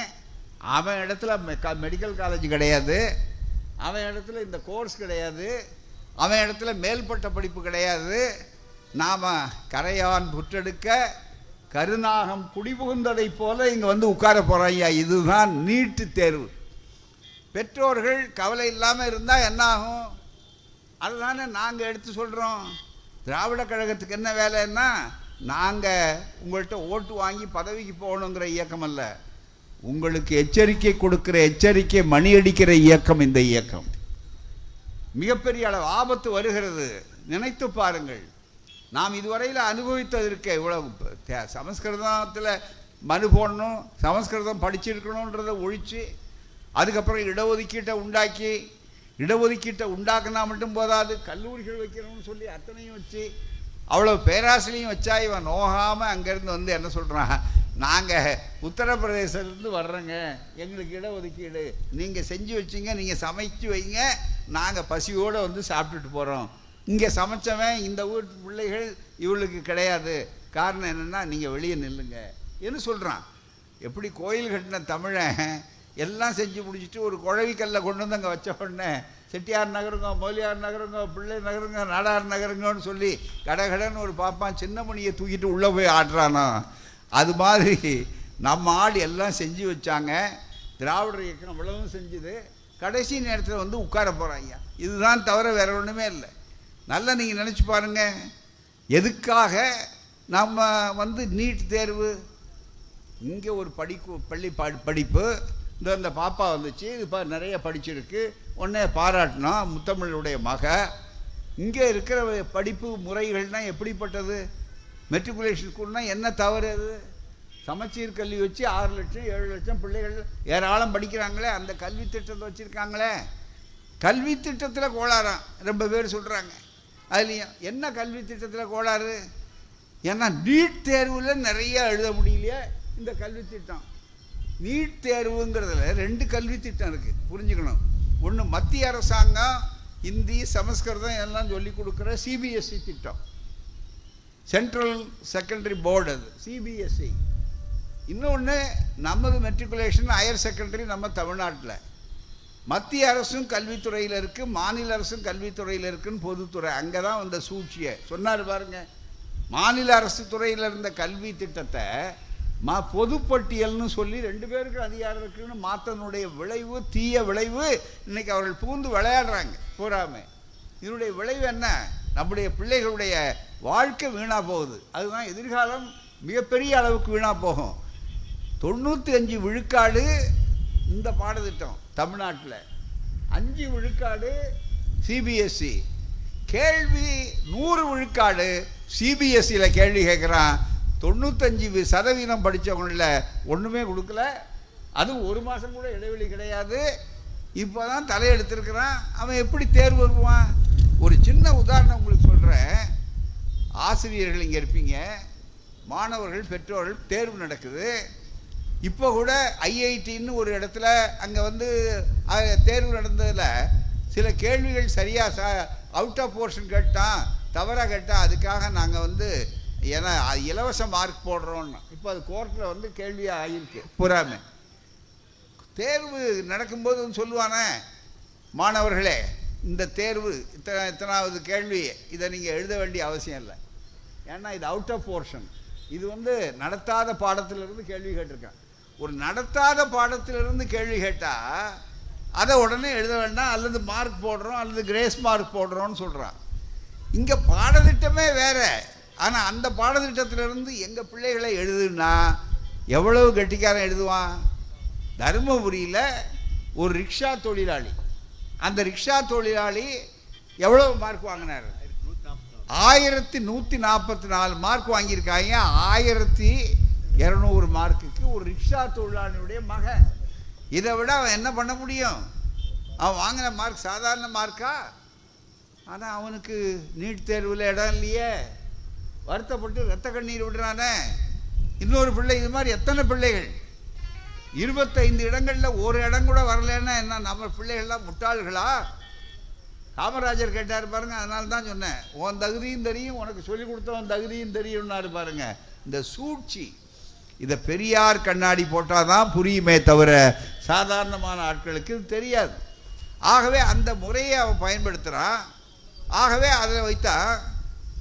அவன் இடத்துல மெ- மெடிக்கல் காலேஜ் கிடையாது. அவன் இடத்துல இந்த கோர்ஸ் கிடையாது. அவன் இடத்துல மேல்பட்ட படிப்பு கிடையாது. நாம் கரையான் புற்றெடுக்க கருநாகம் குடிபுகுந்ததைப் போல இங்கே வந்து உட்கார போகிறோம் ஐயா இதுதான் நீட்டு தேர்வு. பெற்றோர்கள் கவலை இல்லாமல் இருந்தால் என்ன ஆகும் அதுதானே நாங்கள் எடுத்து சொல்கிறோம் திராவிட கழகத்துக்கு என்ன வேலைன்னா நாங்கள் உங்கள்கிட்ட ஓட்டு வாங்கி பதவிக்கு போகணுங்கிற இயக்கம் அல்ல. உங்களுக்கு எச்சரிக்கை கொடுக்குற எச்சரிக்கை மணி அடிக்கிற இயக்கம் இந்த இயக்கம். மிகப்பெரிய அளவு ஆபத்து வருகிறது. நினைத்து பாருங்கள். நாம் இதுவரையில் அனுபவித்ததற்கு இவ்வளவு. தே- சமஸ்கிருதத்தில் மனு போடணும் சமஸ்கிருதம் படிச்சிருக்கணுன்றதை ஒழித்து அதுக்கப்புறம் இடஒதுக்கீட்டை உண்டாக்கி இடஒதுக்கீட்டை உண்டாக்குனா மட்டும் போதாது. கல்லூரிகள் வைக்கணும்னு சொல்லி அத்தனையும் வச்சு அவ்வளோ பேராசிரியும் வச்சா இவன் நோகாமல் அங்கேருந்து வந்து என்ன சொல்கிறான் நாங்கள் உத்தரப்பிரதேசத்துலேருந்து வர்றோங்க. எங்களுக்கு இடஒதுக்கீடு. நீங்கள் செஞ்சு வச்சுங்க நீங்கள் சமைச்சு வைங்க. நாங்கள் பசியோடு வந்து சாப்பிட்டுட்டு போகிறோம் இங்கே சமைச்சவன் இந்த ஊர் பிள்ளைகள் இவளுக்கு கிடையாது. காரணம் என்னென்னா நீங்கள் வெளியே நில்லுங்க. என்று சொல்கிறான் எப்படி கோயில் கட்டின தமிழன் எல்லாம் செஞ்சு முடிச்சுட்டு ஒரு குழவிக்கல்ல கொண்டு வந்து அங்கே வச்ச உடனே செட்டியார் நகருங்க மொழியார் நகருங்க பிள்ளை நகருங்க நாடார் நகருங்கன்னு சொல்லி கடகடன்னு ஒரு பாப்பான் சின்னமணியை தூக்கிட்டு உள்ளே போய் ஆடுறானோ அது மாதிரி நம்ம ஆள் எல்லாம் செஞ்சு வச்சாங்க. திராவிடர் இயக்கம் அவ்வளவும் செஞ்சுது. கடைசி நேரத்தில் வந்து உட்கார போகிறாங்க இதுதான் தவிர வேறு ஒன்றுமே இல்லை. நல்லா நீங்கள் நினச்சி பாருங்க. எதுக்காக நம்ம வந்து நீட் தேர்வு? இங்கே ஒரு படிப்பு பள்ளி ப படிப்பு. இந்த இந்த பாப்பா வந்துச்சு இது நிறைய படிச்சிருக்கு. உடனே பாராட்டினோம் முத்தமிழுடைய மக. இங்கே இருக்கிற படிப்பு முறைகள்னால் எப்படிப்பட்டது? மெட்ரிகுலேஷன் ஸ்கூல்னால் என்ன தவறு அது? சமச்சீர் கல்வி வச்சு ஆறு லட்சம் ஏழு லட்சம் பிள்ளைகள் ஏராளம் படிக்கிறாங்களே அந்த கல்வி திட்டத்தை வச்சுருக்காங்களே. கல்வி திட்டத்தில் கோளாறாம் ரொம்ப பேர் சொல்கிறாங்க அதுலேயும் என்ன கல்வி திட்டத்தில் கோளாறு? ஏன்னா நீட் தேர்வில் நிறைய எழுத முடியலையே இந்த கல்வி திட்டம். நீட் தேர்வுங்கிறதுல ரெண்டு கல்வி திட்டம் இருக்குது புரிஞ்சுக்கணும். ஒன்று மத்திய அரசாங்கம் இந்தி சமஸ்கிருதம் எல்லாம் சொல்லி கொடுக்குற சிபிஎஸ்சி திட்டம். சென்ட்ரல் செகண்டரி போர்டு அது சிபிஎஸ்சி இன்னொன்று நமது மெட்ரிகுலேஷன் ஹையர் செகண்டரி நம்ம தமிழ்நாட்டில். மத்திய அரசும் கல்வித்துறையில் இருக்குது மாநில அரசும் கல்வித்துறையில் இருக்குன்னு பொதுத்துறை. அங்கே தான் அந்த சூழ்ச்சியை. சொன்னார் பாருங்கள் மாநில அரசு துறையில் இருந்த கல்வி திட்டத்தை மா பொதுப்பட்டியல்னு சொல்லி ரெண்டு பேருக்கு அதிகாரம் இருக்குன்னு மாத்தனுடைய விளைவு தீய விளைவு இன்னைக்கு அவர்கள் பூந்து விளையாடுறாங்க. பூராமே இதனுடைய விளைவு என்ன? நம்முடைய பிள்ளைகளுடைய வாழ்க்கை வீணாக போகுது. அதுதான் எதிர்காலம் மிகப்பெரிய அளவுக்கு வீணாக போகும். தொண்ணூற்றி அஞ்சு விழுக்காடு இந்த பாடத்திட்டம் தமிழ்நாட்டில். அஞ்சு விழுக்காடு சிபிஎஸ்சி கேள்வி நூறு விழுக்காடு சிபிஎஸ்சியில் கேள்வி கேட்குறான். தொண்ணூத்தஞ்சு சதவீதம் படித்தவங்களில் ஒன்றுமே கொடுக்கல. அதுவும் ஒரு மாதம் கூட இடைவெளி கிடையாது. இப்போ தான் தலையெடுத்திருக்கிறான். அவன் எப்படி தேர்வு வருவான்? ஒரு சின்ன உதாரணம் உங்களுக்கு சொல்கிறேன் ஆசிரியர்கள் இங்கே இருப்பீங்க. மாணவர்கள் பெற்றோர்கள் தேர்வு நடக்குது. இப்போ கூட ஐஐடின்னு ஒரு இடத்துல அங்கே வந்து தேர்வு நடந்ததில் சில கேள்விகள் சரியாக ச அவுட் ஆஃப் போர்ஷன் கேட்டான் தவறாக கேட்டால் அதுக்காக நாங்கள் வந்து ஏன்னா அது இலவச மார்க் போடுறோன்னு இப்போ அது கோர்ட்டில் வந்து கேள்வியாக ஆகியிருக்கு பூராமே தேர்வு நடக்கும்போது வந்து சொல்லுவானே மாணவர்களே இந்த தேர்வு இத்தனை இத்தனாவது கேள்வி இதை நீங்கள் எழுத வேண்டிய அவசியம் இல்லை. ஏன்னா இது அவுட் ஆஃப் போர்ஷன் இது வந்து நடத்தாத பாடத்திலிருந்து கேள்வி கேட்டிருக்கேன். ஒரு நடத்தாத பாடத்திலிருந்து கேள்வி கேட்டால் அதை உடனே எழுத வேண்டாம் அல்லது மார்க் போடுறோம் அல்லது கிரேஸ் மார்க் போடுறோம்னு சொல்கிறான் இங்கே பாடத்திட்டமே வேற. ஆனால் அந்த பாடத்திட்டத்திலிருந்து எங்கள் பிள்ளைகளை எழுதுனா எவ்வளவு கெட்டிக்காரன் எழுதுவான்? தருமபுரியில் ஒரு ரிக்ஷா தொழிலாளி. அந்த ரிக்ஷா தொழிலாளி எவ்வளவு மார்க் வாங்கினார்? ஆயிரத்தி நூற்றி நாற்பத்தி நாலு மார்க் வாங்கியிருக்காங்க. ஆயிரத்தி இரநூறு மார்க்குக்கு ஒரு ரிக்ஷா தொழிலாளியுடைய மகன். இதை விட அவன் என்ன பண்ண முடியும்? அவன் வாங்கின மார்க் சாதாரண மார்க்கா ஆனால் அவனுக்கு நீட் தேர்வில் இடம் இல்லையே. வருத்தப்பட்டு ரத்த கண்ணீர் விடுறானே. இன்னொரு பிள்ளை இது மாதிரி எத்தனை பிள்ளைகள்? இருபத்தைந்து இடங்களில் ஒரு இடம் கூட வரலன்னா என்ன நம்ம பிள்ளைகள்லாம் முட்டாள்களா? காமராஜர் கேட்டார் பாருங்க அதனால தான் சொன்னேன். உன் தகுதியும் தெரியும் உனக்கு சொல்லிக் கொடுத்தவன் தகுதியும் தெரியும்னாரு பாருங்க. இந்த சூழ்ச்சி இதை பெரியார் கண்ணாடி போட்டால் தான் புரியுமே தவிர சாதாரணமான ஆட்களுக்கு இது தெரியாது. ஆகவே அந்த முறையை அவன் பயன்படுத்துகிறான் ஆகவே அதை வைத்தா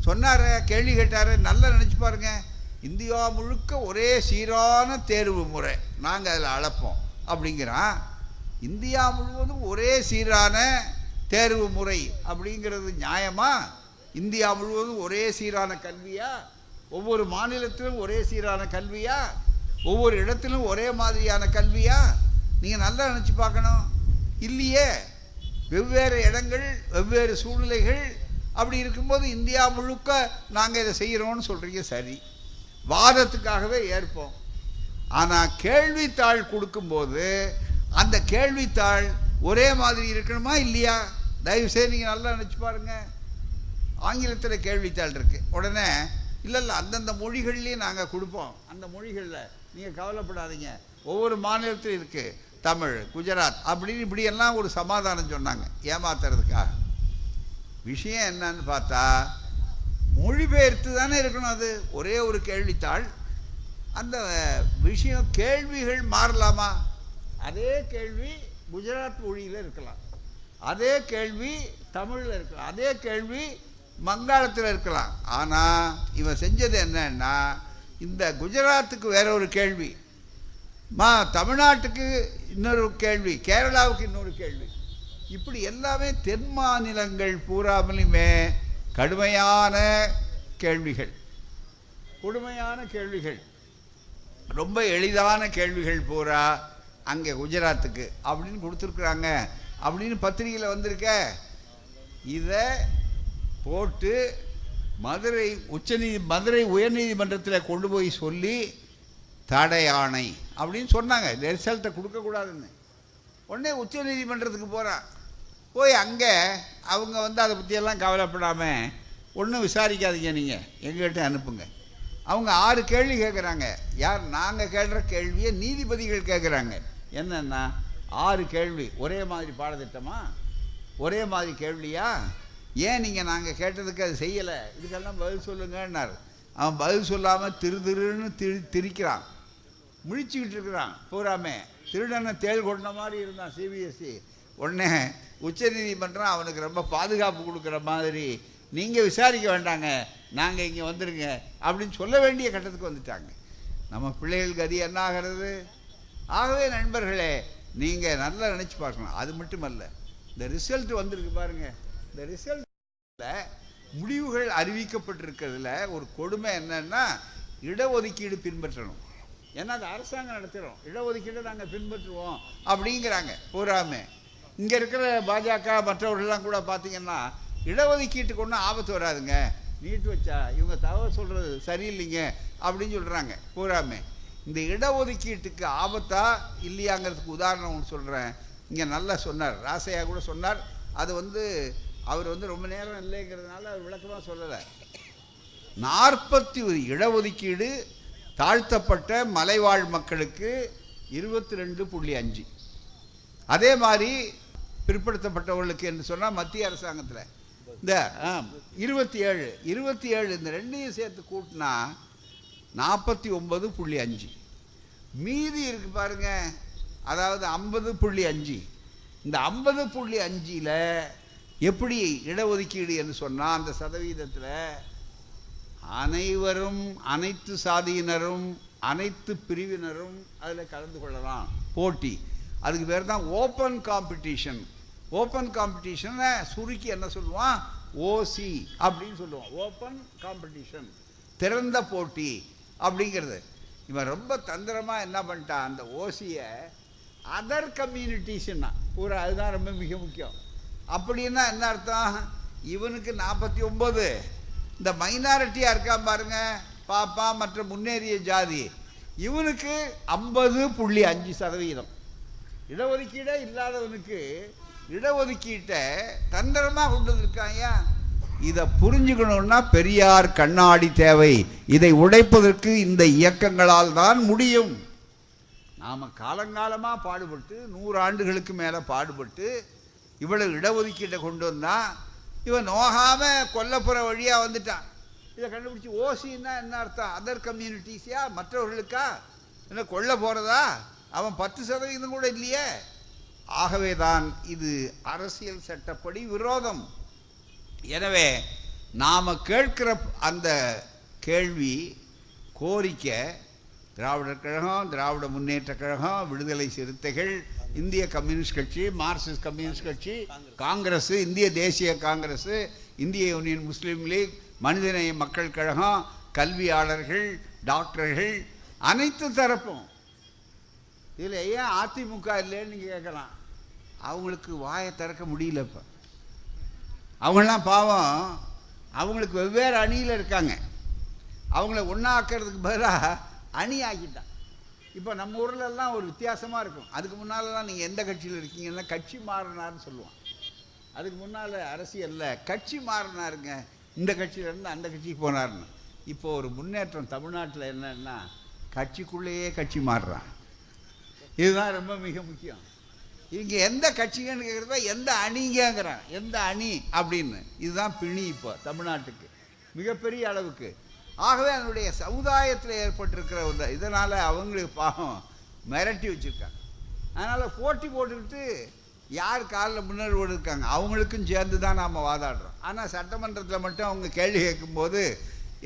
சொன்னார் கேள்வி கேட்டார் நல்லா நினச்சி பாருங்க. இந்தியா முழுக்க ஒரே சீரான தேர்வு முறை. நாங்கள் அதில் அளப்போம். அப்படிங்கிறான். இந்தியா முழுவதும் ஒரே சீரான தேர்வு முறை அப்படிங்கிறது நியாயமா? இந்தியா முழுவதும் ஒரே சீரான கல்வியா? ஒவ்வொரு மாநிலத்திலும் ஒரே சீரான கல்வியா? ஒவ்வொரு இடத்திலும் ஒரே மாதிரியான கல்வியா? நீங்கள் நல்லா நினச்சி பார்க்கணும். இல்லையே. வெவ்வேறு இடங்கள் வெவ்வேறு சூழ்நிலைகள் அப்படி இருக்கும்போது இந்தியா முழுக்க நாங்கள் இதை செய்கிறோம்னு சொல்கிறீங்க சரி. வாதத்துக்காகவே ஏற்போம். ஆனால் கேள்வித்தாள் கொடுக்கும்போது அந்த கேள்வித்தாள் ஒரே மாதிரி இருக்கணுமா இல்லையா? தயவு செய்து நீங்கள் நல்லா நினச்சி பாருங்கள் ஆங்கிலத்தில் கேள்வித்தாள் இருக்குது உடனே இல்லை இல்லை அந்தந்த மொழிகள்லேயும் நாங்கள் கொடுப்போம். அந்த மொழிகளில் நீங்கள் கவலைப்படாதீங்க. ஒவ்வொரு மாநிலத்திலும் இருக்குது தமிழ் குஜராத் அப்படின்னு இப்படியெல்லாம் ஒரு சமாதானம் சொன்னாங்க. ஏமாத்துறதுக்காக. விஷயம் என்னன்னு பார்த்தா மொழிபெயர்த்து தானே இருக்கணும் அது. ஒரே ஒரு கேள்வித்தாள். அந்த விஷயம் கேள்விகள் மாறலாமா? அதே கேள்வி குஜராத் மொழியில் இருக்கலாம். அதே கேள்வி தமிழில் இருக்கலாம். அதே கேள்வி மங்காளத்தில் இருக்கலாம். ஆனால் இவன் செஞ்சது என்னன்னா இந்த குஜராத்துக்கு வேற ஒரு கேள்வி. மா தமிழ்நாட்டுக்கு இன்னொரு கேள்வி. கேரளாவுக்கு இன்னொரு கேள்வி. இப்படி எல்லாமே தென் மாநிலங்கள் பூராமலுமே கடுமையான கேள்விகள். கொடுமையான கேள்விகள். ரொம்ப எளிதான கேள்விகள் பூரா அங்கே குஜராத்துக்கு. அப்படின்னு கொடுத்துருக்குறாங்க. அப்படின்னு பத்திரிகையில் வந்திருக்க. இதை போட்டு மதுரை உச்சநீதி மதுரை உயர்நீதிமன்றத்தில் கொண்டு போய் சொல்லி தடை ஆணை அப்படின்னு சொன்னாங்க. இந்த ரிசல்ட்டை கொடுக்கக்கூடாதுன்னு. உடனே உச்சநீதிமன்றத்துக்கு போகிறான் போய் அங்கே அவங்க வந்து அதை பற்றியெல்லாம் கவலைப்படாமல் ஒன்றும் விசாரிக்காதீங்க நீங்கள் எங்கள்கிட்ட அனுப்புங்க. அவங்க ஆறு கேள்வி கேட்குறாங்க யார் நாங்கள் கேட்குற கேள்வியை நீதிபதிகள் கேட்குறாங்க என்னென்னா ஆறு கேள்வி. ஒரே மாதிரி பாடத்திட்டமா? ஒரே மாதிரி கேள்வியா? ஏன் நீங்கள் நாங்கள் கேட்டதுக்கு அது செய்யலை? இதுக்கெல்லாம் பதில் சொல்லுங்கன்னார். அவன் பதில் சொல்லாமல் திரு திருன்னு திரி திரிக்கிறான். முழிச்சுக்கிட்டு இருக்கிறான். பூராமே திருடனை தேள் கொண்ட மாதிரி இருந்தான் சிபிஎஸ்சி உடனே உச்சநீதிமன்றம் அவனுக்கு ரொம்ப பாதுகாப்பு கொடுக்குற மாதிரி நீங்கள் விசாரிக்க வேண்டாங்க நாங்கள் இங்கே வந்துடுங்க அப்படின்னு சொல்ல வேண்டிய கட்டத்துக்கு வந்துட்டாங்க. நம்ம பிள்ளைகள் கதி என்ன ஆகிறது ஆகவே நண்பர்களே நீங்கள் நல்லா நினச்சி பார்க்கணும். அது மட்டுமல்ல இந்த ரிசல்ட் வந்திருக்கு பாருங்கள் இந்த ரிசல்ட்டில் முடிவுகள் அறிவிக்கப்பட்டிருக்கிறதுல ஒரு கொடுமை என்னன்னா இடஒதுக்கீடு பின்பற்றணும். ஏன்னா அது அரசாங்கம் நடத்துகிறோம் இடஒதுக்கீடு நாங்கள் பின்பற்றுவோம் அப்படிங்கிறாங்க. பூராமே இங்கே இருக்கிற பாஜக மற்றவர்கள்லாம் கூட பார்த்தீங்கன்னா இடஒதுக்கீட்டுக்கு ஒன்றும் ஆபத்து வராதுங்க. நீட்டு வச்சா இவங்க தகவல் சொல்கிறது சரியில்லைங்க அப்படின்னு சொல்கிறாங்க பூராமே. இந்த இடஒதுக்கீட்டுக்கு ஆபத்தா இல்லையாங்கிறதுக்கு உதாரணம் ஒன்று சொல்கிறேன் இங்கே நல்லா சொன்னார் ராசையா கூட சொன்னார். அது வந்து அவர் வந்து ரொம்ப நேரம் இல்லைங்கிறதுனால அவர் விளக்கமாக சொல்லலை. நாற்பத்தி ஒரு இடஒதுக்கீடு தாழ்த்தப்பட்ட மலைவாழ் மக்களுக்கு இருபத்தி ரெண்டு புள்ளி அஞ்சு. அதே மாதிரி பிற்படுத்தப்பட்டவர்களுக்கு என்று சொன்னால் மத்திய அரசாங்கத்தில். இந்த இருபத்தி ஏழு இருபத்தி ஏழு இந்த ரெண்டையும் சேர்த்து கூட்டினா நாற்பத்தி ஒன்பது புள்ளி அஞ்சு. மீதி இருக்கு பாருங்க அதாவது ஐம்பது புள்ளி அஞ்சு. இந்த ஐம்பது புள்ளி அஞ்சில் எப்படி இடஒதுக்கீடு என்று சொன்னால் அந்த சதவீதத்தில் அனைவரும் அனைத்து சாதியினரும் அனைத்து பிரிவினரும் அதில் கலந்து கொள்ளலாம். போட்டி. அதுக்கு பேர் தான் ஓப்பன் காம்படிஷன். ஓப்பன் காம்படிஷனை சுருக்கி என்ன சொல்லுவான்? ஓசி அப்படின்னு சொல்லுவான். ஓப்பன் காம்படிஷன் திறந்த போட்டி அப்படிங்கிறது. இவன் ரொம்ப தந்திரமாக என்ன பண்ணிட்டான்? அந்த ஓசியை அதர் கம்யூனிட்டிஸ்ன்னா பூரா அதுதான் ரொம்ப மிக முக்கியம். அப்படின்னா என்ன அர்த்தம்? இவனுக்கு நாற்பத்தி ஒம்பது இந்த மைனாரிட்டியாக இருக்கான் பாருங்க. பாப்பா மற்ற முன்னேறிய ஜாதி. இவனுக்கு ஐம்பது புள்ளி அஞ்சு சதவீதம். இடஒதுக்கீடே இல்லாதவனுக்கு இடஒதுக்கீட்டை தந்திரமாக கொண்டு வந்திருக்காங்க இதை புரிஞ்சுக்கணும்னா பெரியார் கண்ணாடி தேவை. இதை உடைப்பதற்கு இந்த இயக்கங்களால் தான் முடியும். நாம் காலங்காலமாக பாடுபட்டு நூறு ஆண்டுகளுக்கு மேலே பாடுபட்டு இவ்வளவு இடஒதுக்கீட்டை கொண்டு வந்தான் இவன் நோகாமல் கொல்லப்புற வழியாக வந்துட்டான். இதை கண்டுபிடிச்சி ஓசின்னா என்ன அர்த்தம்? அதர் கம்யூனிட்டிஸியா மற்றவர்களுக்கா? என்ன கொல்ல போகிறதா அவன் பத்து சதவீதம் கூட இல்லையே. ஆகவேதான் இது அரசியல் சட்டப்படி விரோதம். எனவே நாம் கேட்கிற அந்த கேள்வி கோரிக்கை திராவிடர் கழகம் திராவிட முன்னேற்ற கழகம் விடுதலை சிறுத்தைகள் இந்திய கம்யூனிஸ்ட் கட்சி மார்க்சிஸ்ட் கம்யூனிஸ்ட் கட்சி காங்கிரஸ் இந்திய தேசிய காங்கிரஸ் இந்திய யூனியன் முஸ்லீம் லீக் மனிதநேய மக்கள் கழகம் கல்வியாளர்கள் டாக்டர்கள் அனைத்து தரப்பும். இதில் ஏன் அதிமுக இல்லைன்னு நீங்கள் கேட்கலாம்? அவங்களுக்கு வாயை திறக்க முடியல இப்போ. அவங்களாம் பாவம் அவங்களுக்கு வெவ்வேறு அணியில் இருக்காங்க. அவங்கள ஒன்றாக்கிறதுக்கு பதிலாக அணி ஆக்கிட்டான். இப்போ நம்ம ஊர்லெல்லாம் ஒரு வித்தியாசமாக இருக்கும். அதுக்கு முன்னாலலாம் நீங்கள் எந்த கட்சியில் இருக்கீங்கன்னா கட்சி மாறினார்னு சொல்லுவான் அதுக்கு முன்னால் அரசியலில் கட்சி மாறினாருங்க. இந்த கட்சியிலேருந்து அந்த கட்சிக்கு போனாருன்னு. இப்போ ஒரு முன்னேற்றம் தமிழ்நாட்டில் என்னன்னா கட்சிக்குள்ளேயே கட்சி மாறுறான். இதுதான் ரொம்ப மிக முக்கியம். இங்கே எந்த கட்சிங்கன்னு கேட்குறதா எந்த அணிங்கிறான் எந்த அணி அப்படின்னு. இதுதான் பிணி இப்போ தமிழ்நாட்டுக்கு. மிகப்பெரிய அளவுக்கு. ஆகவே அதனுடைய சமுதாயத்தில் ஏற்பட்டிருக்கிற ஒரு இதனால் அவங்களுக்கு பாவம் மிரட்டி வச்சுருக்காங்க. அதனால் போட்டி போட்டுக்கிட்டு யார் காலில் முன்னேறி இருக்காங்க அவங்களுக்கும் சேர்ந்து தான் நாம் வாதாடுறோம். ஆனால் சட்டமன்றத்தில் மட்டும் அவங்க கேள்வி கேட்கும்போது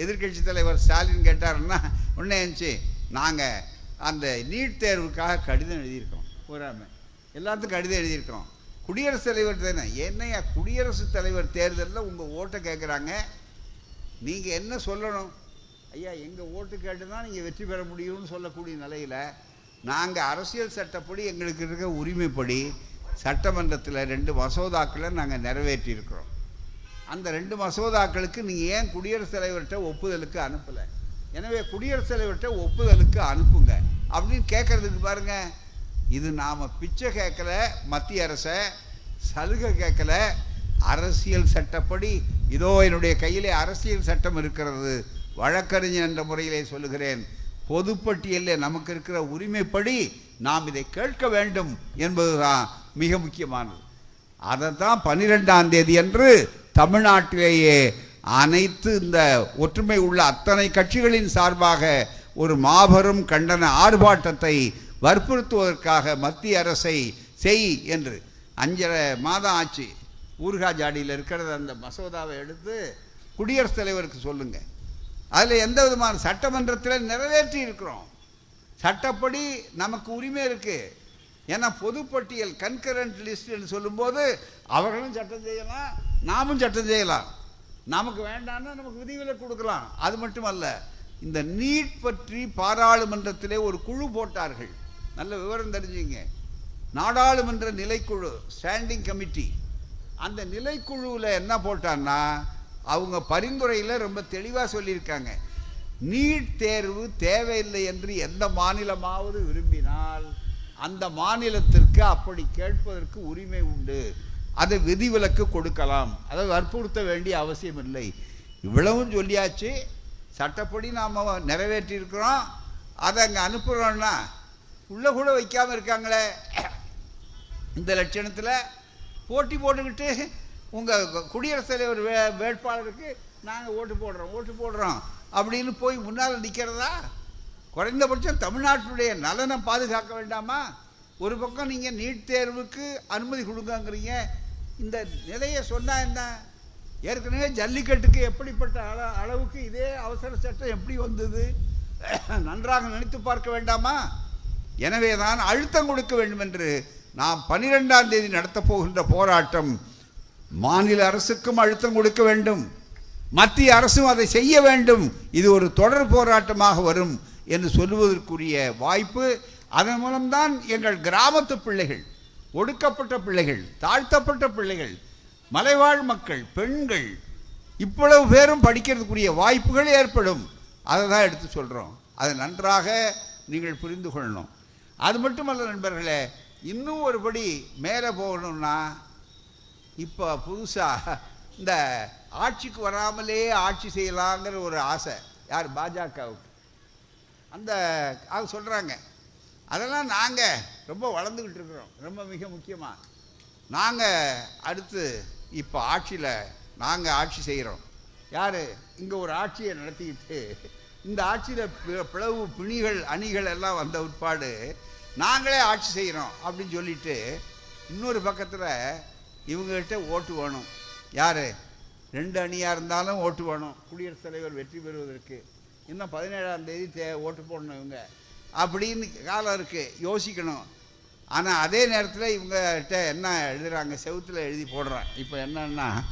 எதிர்க்கட்சி தலைவர் ஸ்டாலின் கேட்டாருன்னா உடனே இருந்துச்சு நாங்கள் அந்த நீட் தேர்வுக்காக கடிதம் எழுதியிருக்கோம் பூராமே எல்லாத்துக்கும் கடிதம் எழுதியிருக்கோம் குடியரசுத் தலைவர் தானே என்னையா குடியரசுத் தலைவர் தேர்தலில் உங்கள் ஓட்டை கேட்குறாங்க நீங்கள் என்ன சொல்லணும்? ஐயா எங்கள் ஓட்டு கேட்டு தான் நீங்கள் வெற்றி பெற முடியும்னு சொல்லக்கூடிய நிலையில் நாங்கள் அரசியல் சட்டப்படி எங்களுக்கு இருக்க உரிமைப்படி சட்டமன்றத்தில் ரெண்டு மசோதாக்களை நாங்கள் நிறைவேற்றியிருக்கிறோம். அந்த ரெண்டு மசோதாக்களுக்கு நீங்கள் ஏன் குடியரசுத் தலைவர்கிட்ட ஒப்புதலுக்கு அனுப்பலை? எனவே குடியரசுத் தலைவர்கிட்ட ஒப்புதலுக்கு அனுப்புங்க அப்படின்னு கேட்குறதுக்கு பாருங்கள் இது நாம் பிச்சை கேட்கல மத்திய அரசை சலுகை கேட்கல. அரசியல் சட்டப்படி இதோ என்னுடைய கையிலே அரசியல் சட்டம் இருக்கிறது. வழக்கறிஞர் என்ற முறையிலே சொல்லுகிறேன். பொதுப்பட்டியலில் நமக்கு இருக்கிற உரிமைப்படி நாம் இதை கேட்க வேண்டும் என்பதுதான் மிக முக்கியமானது. அதை தான் பன்னிரெண்டாம் தேதி அன்று தமிழ்நாட்டிலேயே அனைத்து இந்த ஒற்றுமை உள்ள அத்தனை கட்சிகளின் சார்பாக ஒரு மாபெரும் கண்டன ஆர்ப்பாட்டத்தை வற்புறுத்துவதற்காக மத்திய அரசை செய் என்று அஞ்சரை மாதம் ஆச்சு. ஊர்கா ஜாடியில் இருக்கிறத அந்த மசோதாவை எடுத்து குடியரசுத் தலைவருக்கு சொல்லுங்கள் அதில் எந்த விதமான சட்டமன்றத்தில் நிறைவேற்றி இருக்கிறோம். சட்டப்படி நமக்கு உரிமை இருக்குது ஏன்னா பொதுப்பட்டியல் கன்கரண்ட் லிஸ்ட்னு சொல்லும்போது அவர்களும் சட்டம் செய்யலாம் நாமும் சட்டம் செய்யலாம். நமக்கு வேண்டாம்னா நமக்கு விதிவிலக்கு கொடுக்கலாம். அது மட்டுமல்ல இந்த நீட் பற்றி பாராளுமன்றத்திலே ஒரு குழு போட்டார்கள். நல்ல விவரம் தெரிஞ்சுங்க. நாடாளுமன்ற நிலைக்குழு ஸ்டாண்டிங் கமிட்டி அந்த நிலைக்குழுவில் என்ன போட்டான்னா அவங்க பரிந்துரையில் ரொம்ப தெளிவாக சொல்லியிருக்காங்க. நீட் தேர்வு தேவையில்லை என்று எந்த மாநிலமாவது விரும்பினால் அந்த மாநிலத்திற்கு அப்படி கேட்பதற்கு உரிமை உண்டு. அதை விதிவிலக்கு கொடுக்கலாம். அதை வற்புறுத்த வேண்டிய அவசியம் இல்லை. இவ்வளவும் சொல்லியாச்சு. சட்டப்படி நாம் நிறைவேற்றியிருக்கிறோம். அதை அங்கே அனுப்புகிறோன்னா உள்ளே கூட வைக்காமல் இருக்காங்களே. இந்த லட்சணத்தில் போட்டி போட்டுக்கிட்டு உங்கள் குடியரசுத் தலைவர் வே வேட்பாளருக்கு நாங்கள் ஓட்டு போடுறோம் ஓட்டு போடுறோம் அப்படின்னு போய் முன்னால் நிற்கிறதா குறைந்தபட்சம் தமிழ்நாட்டுடைய நலனை பாதுகாக்க வேண்டாமா? ஒரு பக்கம் நீங்கள் நீட் தேர்வுக்கு அனுமதி கொடுங்கங்கிறீங்க. இந்த நிலையை சொன்னால் என்ன? ஏற்கனவே ஜல்லிக்கட்டுக்கு எப்படிப்பட்ட அள அளவுக்கு இதே அவசர சட்டம் எப்படி வந்தது? நன்றாக நினைத்து பார்க்க வேண்டாமா? எனவே தான் அழுத்தம் கொடுக்க வேண்டும் என்று நாம் பனிரெண்டாம் தேதி நடத்தப் போகின்ற போராட்டம் மாநில அரசுக்கும் அழுத்தம் கொடுக்க வேண்டும். மத்திய அரசும் அதை செய்ய வேண்டும். இது ஒரு தொடர் போராட்டமாக வரும் என்று சொல்லுவதற்குரிய வாய்ப்பு. அதன் மூலம்தான் எங்கள் கிராமத்து பிள்ளைகள் ஒடுக்கப்பட்ட பிள்ளைகள் தாழ்த்தப்பட்ட பிள்ளைகள் மலைவாழ் மக்கள் பெண்கள் இவ்வளவு பேரும் படிக்கிறதுக்குரிய வாய்ப்புகள் ஏற்படும். அதை தான் எடுத்து சொல்கிறோம் அதை நன்றாக நீங்கள் புரிந்து கொள்ளணும். அது மட்டுமல்ல நண்பர்களே இன்னும் ஒருபடி மேலே போகணும்னா இப்போ புதுசாக இந்த ஆட்சிக்கு வராமலே ஆட்சி செய்யலாங்கிற ஒரு ஆசை. யார்? பாஜகவுக்கு. அந்த அது சொல்கிறாங்க அதெல்லாம் நாங்கள் ரொம்ப வளர்ந்துக்கிட்டு இருக்கிறோம். ரொம்ப மிக முக்கியமாக நாங்கள் அடுத்து இப்போ ஆட்சியில் நாங்கள் ஆட்சி செய்கிறோம். யார்? இங்கே ஒரு ஆட்சியை நடத்திக்கிட்டு இந்த ஆட்சியில் பி- பிளவு பிணிகள் அணிகள் எல்லாம் வந்த உட்பாடு நாங்களே ஆட்சி செய்கிறோம் அப்படின்னு சொல்லிட்டு இன்னொரு பக்கத்தில் இவங்ககிட்ட ஓட்டு வேணும். யார்? ரெண்டு அணியாக இருந்தாலும் ஓட்டு வேணும். குடியரசுத் தலைவர் வெற்றி பெறுவதற்கு. இன்னும் பதினேழாம் தேதி தே ஓட்டு போடணும் இவங்க. அப்படின்னு காலம் இருக்குது யோசிக்கணும். ஆனால் அதே நேரத்தில் இவங்ககிட்ட என்ன எழுதுகிறாங்க செவுத்தில் எழுதி போடுறேன். இப்போ என்னன்னா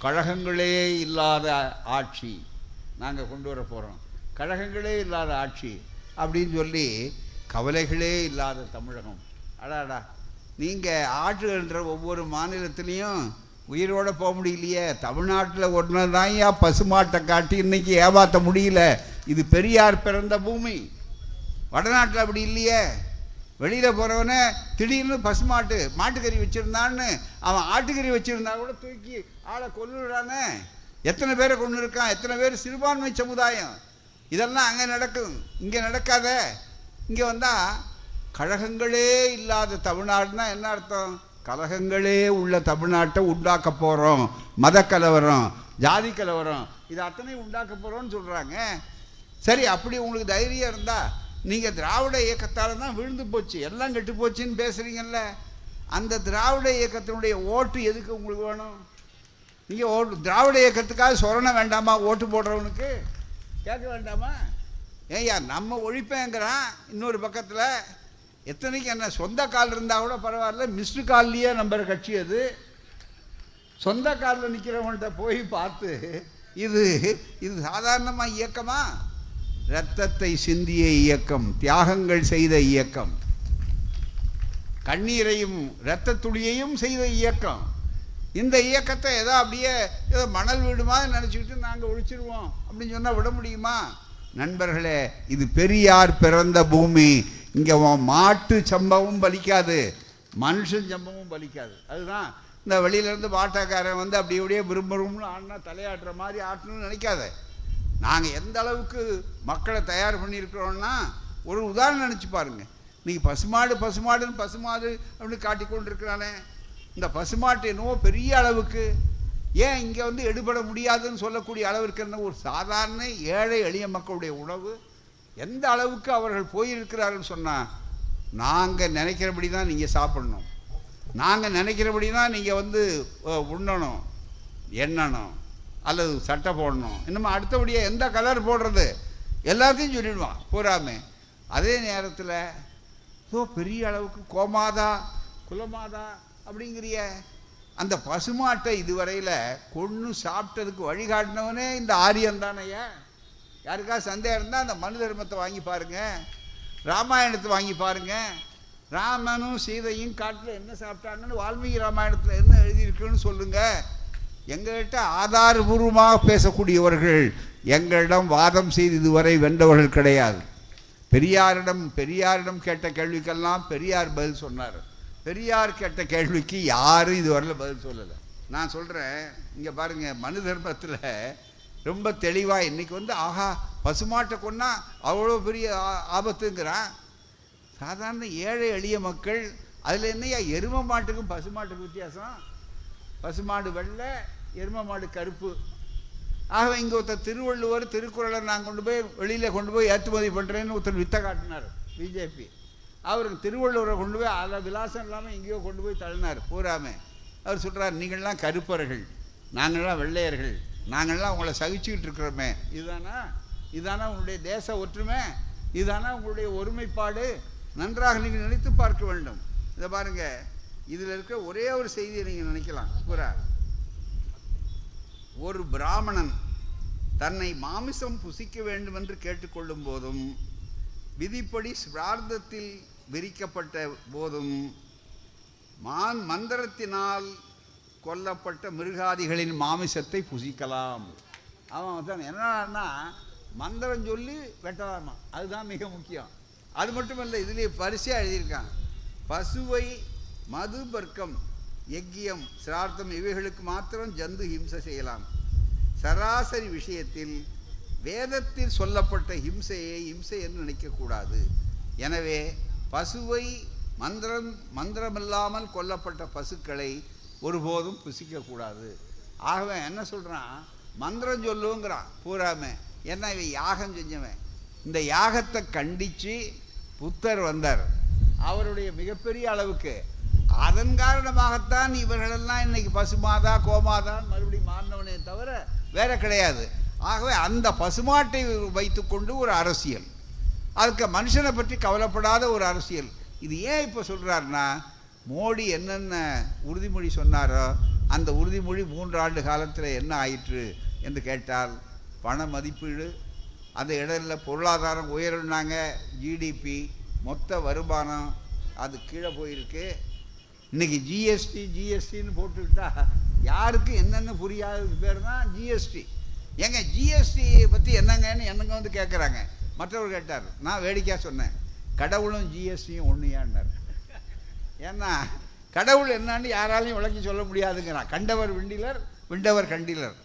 கழகங்களே இல்லாத ஆட்சி நாங்கள் கொண்டு வர போகிறோம் கழகங்களே இல்லாத ஆட்சி அப்படின்னு சொல்லி கவலைகளே இல்லாத தமிழகம். அடாடா. நீங்கள் ஆற்றுகின்ற ஒவ்வொரு மாநிலத்திலையும் உயிரோட போக முடியலையே. தமிழ்நாட்டில் ஒன்று தான் ஏன் பசுமாட்டை காட்டி இன்றைக்கி ஏமாற்ற முடியல. இது பெரியார் பிறந்த பூமி. வடநாட்டில் அப்படி இல்லையே. வெளியில் போகிறவனே திடீர்னு பசுமாட்டு மாட்டுக்கறி வச்சுருந்தான்னு அவன் ஆட்டுக்கறி வச்சுருந்தா கூட தூக்கி ஆளை கொல்லுறானே எத்தனை பேரை கொண்டு இருக்கான் எத்தனை பேர் சிறுபான்மை சமுதாயம்? இதெல்லாம் அங்கே நடக்கும். இங்கே நடக்காத. இங்கே வந்தால் கழகங்களே இல்லாத தமிழ்நாடுனா என்ன அர்த்தம்? கழகங்களே உள்ள தமிழ்நாட்டை உண்டாக்க போகிறோம் மத கலவரம் ஜாதி கலவரம் இது அத்தனையும் உண்டாக்க போகிறோம்னு சொல்கிறாங்க சரி அப்படி உங்களுக்கு தைரியம் இருந்தால் நீங்கள் திராவிட இயக்கத்தால் தான் விழுந்து போச்சு. எல்லாம் கெட்டு போச்சுன்னு பேசுகிறீங்கல்ல அந்த திராவிட இயக்கத்தினுடைய ஓட்டு எதுக்கு உங்களுக்கு வேணும்? நீங்கள் ஓட்டு திராவிட இயக்கத்துக்காக சொரண வேண்டாமா? ஓட்டு போடுறவனுக்கு? கேட்க வேண்டாமா? ஏய்யா நம்ம ஒழிப்பேங்கிறான் இன்னொரு பக்கத்தில். எத்தனைக்கு என்ன சொந்த கால் இருந்தால் கூட பரவாயில்ல மிஸ்டு கால்லையே நம்புகிற கட்சி அது. சொந்த காலில் நிற்கிறவன்கிட்ட போய் பார்த்து இது இது சாதாரணமாக இயக்கமா? இரத்தத்தை சிந்திய இயக்கம் தியாகங்கள் செய்த இயக்கம். கண்ணீரையும் இரத்த துளியையும் செய்த இயக்கம். இந்த இயக்கத்தை ஏதோ அப்படியே ஏதோ மணல் வீடு மாதிரி நினச்சிக்கிட்டு நாங்கள் ஒழிச்சிருவோம் அப்படின்னு சொன்னால் விட முடியுமா? நண்பர்களே இது பெரியார் பிறந்த பூமி. இங்கே மாட்டு சம்பவம் பலிக்காது. மனுஷன் சம்பவம் பலிக்காது. அதுதான். இந்த வெளியிலேருந்து பாட்டாக்காரன் வந்து அப்படி அப்படியே விரும்புகிறோம்னு ஆடினா தலையாடுற மாதிரி ஆட்டணும்னு நினைக்காத. நாங்கள் எந்த அளவுக்கு மக்களை தயார் பண்ணியிருக்கிறோன்னா ஒரு உதாரணம் நினச்சி பாருங்க. நீங்கள் பசுமாடு பசுமாடுன்னு பசுமாடு அப்படின்னு காட்டிக்கொண்டு இருக்கிறானே இந்த பசுமாட்டு என்னவோ பெரிய அளவுக்கு. ஏன் இங்கே வந்து எடுபட முடியாதுன்னு சொல்லக்கூடிய அளவிற்கு என்ன? ஒரு சாதாரண ஏழை எளிய மக்களுடைய உணவு. எந்த அளவுக்கு அவர்கள் போயிருக்கிறார்கள் சொன்னால் நாங்கள் நினைக்கிறபடி தான் நீங்கள் சாப்பிடணும். நாங்கள் நினைக்கிறபடி தான் நீங்கள் வந்து உண்ணணும் எண்ணணும் அல்லது சட்டை போடணும். இன்னும் அடுத்தபடியாக எந்த கலர் போடுறது? எல்லாத்தையும் சொல்லிடுவான். பூராமே அதே நேரத்தில் ஓ பெரிய அளவுக்கு கோமாதா குலமாதா அப்படிங்கிறிய? அந்த பசுமாட்டை இதுவரையில் கொன்று சாப்பிட்டதுக்கு வழிகாட்டினவனே இந்த ஆரியன் தானையா யாருக்கா சந்தேகம் இருந்தால் அந்த மனு தர்மத்தை வாங்கி பாருங்கள் ராமாயணத்தை வாங்கி பாருங்க. ராமனும் சீதையும் காட்டில் என்ன சாப்பிட்டாங்கன்னு வால்மீகி ராமாயணத்தில் என்ன எழுதியிருக்குன்னு சொல்லுங்கள் எங்கள்கிட்ட ஆதாரபூர்வமாக பேசக்கூடியவர்கள் எங்களிடம் வாதம் செய்து இதுவரை வென்றவர்கள் கிடையாது. பெரியாரிடம் பெரியாரிடம் கேட்ட கேள்விக்கெல்லாம் பெரியார் பதில் சொன்னார். பெரியார் கேட்ட கேள்விக்கு யாரும் இதுவரையில் பதில் சொல்லலை. நான் சொல்கிறேன் இங்கே பாருங்கள் மனு தர்மத்தில் ரொம்ப தெளிவாக இன்றைக்கி வந்து ஆஹா பசுமாட்டை கொன்னா அவ்வளோ பெரிய ஆ- ஆபத்துங்கிறான். சாதாரண ஏழை எளிய மக்கள் அதில் என்னையா எரும மாட்டுக்கும் பசுமாட்டுக்கும் வித்தியாசம்? பசுமாடு வெள்ளை எரும மாடு கருப்பு. ஆக இங்கே ஒருத்தர் திருவள்ளுவர் திருக்குறளை நான் கொண்டு போய் வெளியில் கொண்டு போய் ஏற்றுமதி பண்ணுறேன்னு ஒருத்தர் வித்த காட்டினார் பிஜேபி. அவருக்கு திருவள்ளுவரை கொண்டு போய் அதில் விலாசம் இல்லாமல் எங்கேயோ கொண்டு போய் தள்ளினார் பூராமே அவர் சொல்கிறார் நீங்கள்லாம் கருப்பர்கள் நாங்கள்லாம் வெள்ளையர்கள் நாங்கள்லாம் உங்களை சகிச்சுக்கிட்டு இருக்கிறோமே. இதுதானா? இதானா உங்களுடைய தேச ஒற்றுமை? இதானா உங்களுடைய ஒருமைப்பாடு? நன்றாக நீங்கள் நினைத்து பார்க்க வேண்டும். இதை பாருங்க இதில் இருக்க ஒரே ஒரு செய்தியை நீங்கள் நினைக்கலாம். பூரா ஒரு பிராமணன் தன்னை மாமிசம் புசிக்க வேண்டும் என்று கேட்டுக்கொள்ளும் போதும் விதிப்படி சிரார்த்தத்தில் விரிக்கப்பட்ட போதும் மான் மந்திரத்தினால் கொல்லப்பட்ட மிருகாதிகளின் மாமிசத்தை புசிக்கலாம். அவன் தான் என்னன்னா மந்திரம் சொல்லி வெட்டலாமா? அதுதான் மிக முக்கியம். அது மட்டும் இல்லை இதுலேயே பரிசையாக எழுதியிருக்கான் பசுவை மது பர்க்கம் யக்கியம் சிரார்த்தம் இவைகளுக்கு மாத்திரம் ஜந்து ஹிம்சை செய்யலாம். சராசரி விஷயத்தில் வேதத்தில் சொல்லப்பட்ட ஹிம்சையை ஹிம்சை என்று நினைக்கக்கூடாது. எனவே பசுவை மந்திரம் மந்திரமில்லாமல் கொல்லப்பட்ட பசுக்களை ஒருபோதும் புசிக்கக்கூடாது. ஆகவே என்ன சொல்கிறான் மந்திரம் சொல்லுங்கிறான். பூராமே. ஏன்னா இவன் யாகம் செஞ்சவன். இந்த யாகத்தை கண்டித்து புத்தர் வந்தார். அவருடைய மிகப்பெரிய அளவுக்கு. அதன் காரணமாகத்தான் இவர்களெல்லாம் இன்னைக்கு பசுமாதா கோமாதான் மறுபடியும் மாறினவனே தவிர வேற கிடையாது. ஆகவே அந்த பசுமாட்டை வைத்துக்கொண்டு ஒரு அரசியல். அதுக்கு மனுஷனை பற்றி கவலைப்படாத ஒரு அரசியல். இது ஏன் இப்போ சொல்கிறாருன்னா மோடி என்னென்ன உறுதிமொழி சொன்னாரோ அந்த உறுதிமொழி மூன்று ஆண்டு காலத்தில் என்ன ஆயிற்று என்று கேட்டால் பண மதிப்பீடு அந்த இடையில பொருளாதாரம் உயருனாங்க ஜிடிபி மொத்த வருமானம் அது கீழே போயிருக்கு. இன்றைக்கி ஜிஎஸ்டி ஜிஎஸ்டின்னு போட்டுக்கிட்டா யாருக்கு என்னென்ன புரியாததுக்கு பேர் தான் ஜிஎஸ்டி ஏங்க ஜிஎஸ்டி பற்றி என்னங்கன்னு என்னங்க வந்து கேட்குறாங்க மற்றவர் கேட்டார். நான் வேடிக்கையாக சொன்னேன். கடவுளும் ஜிஎஸ்டியும் ஒன்றுயான்னார் ஏன்னா கடவுள் என்னன்னு யாராலையும் விளக்கி சொல்ல முடியாதுங்கிறான். கண்டவர் விண்டிலர் விண்டவர் கண்டிலர்.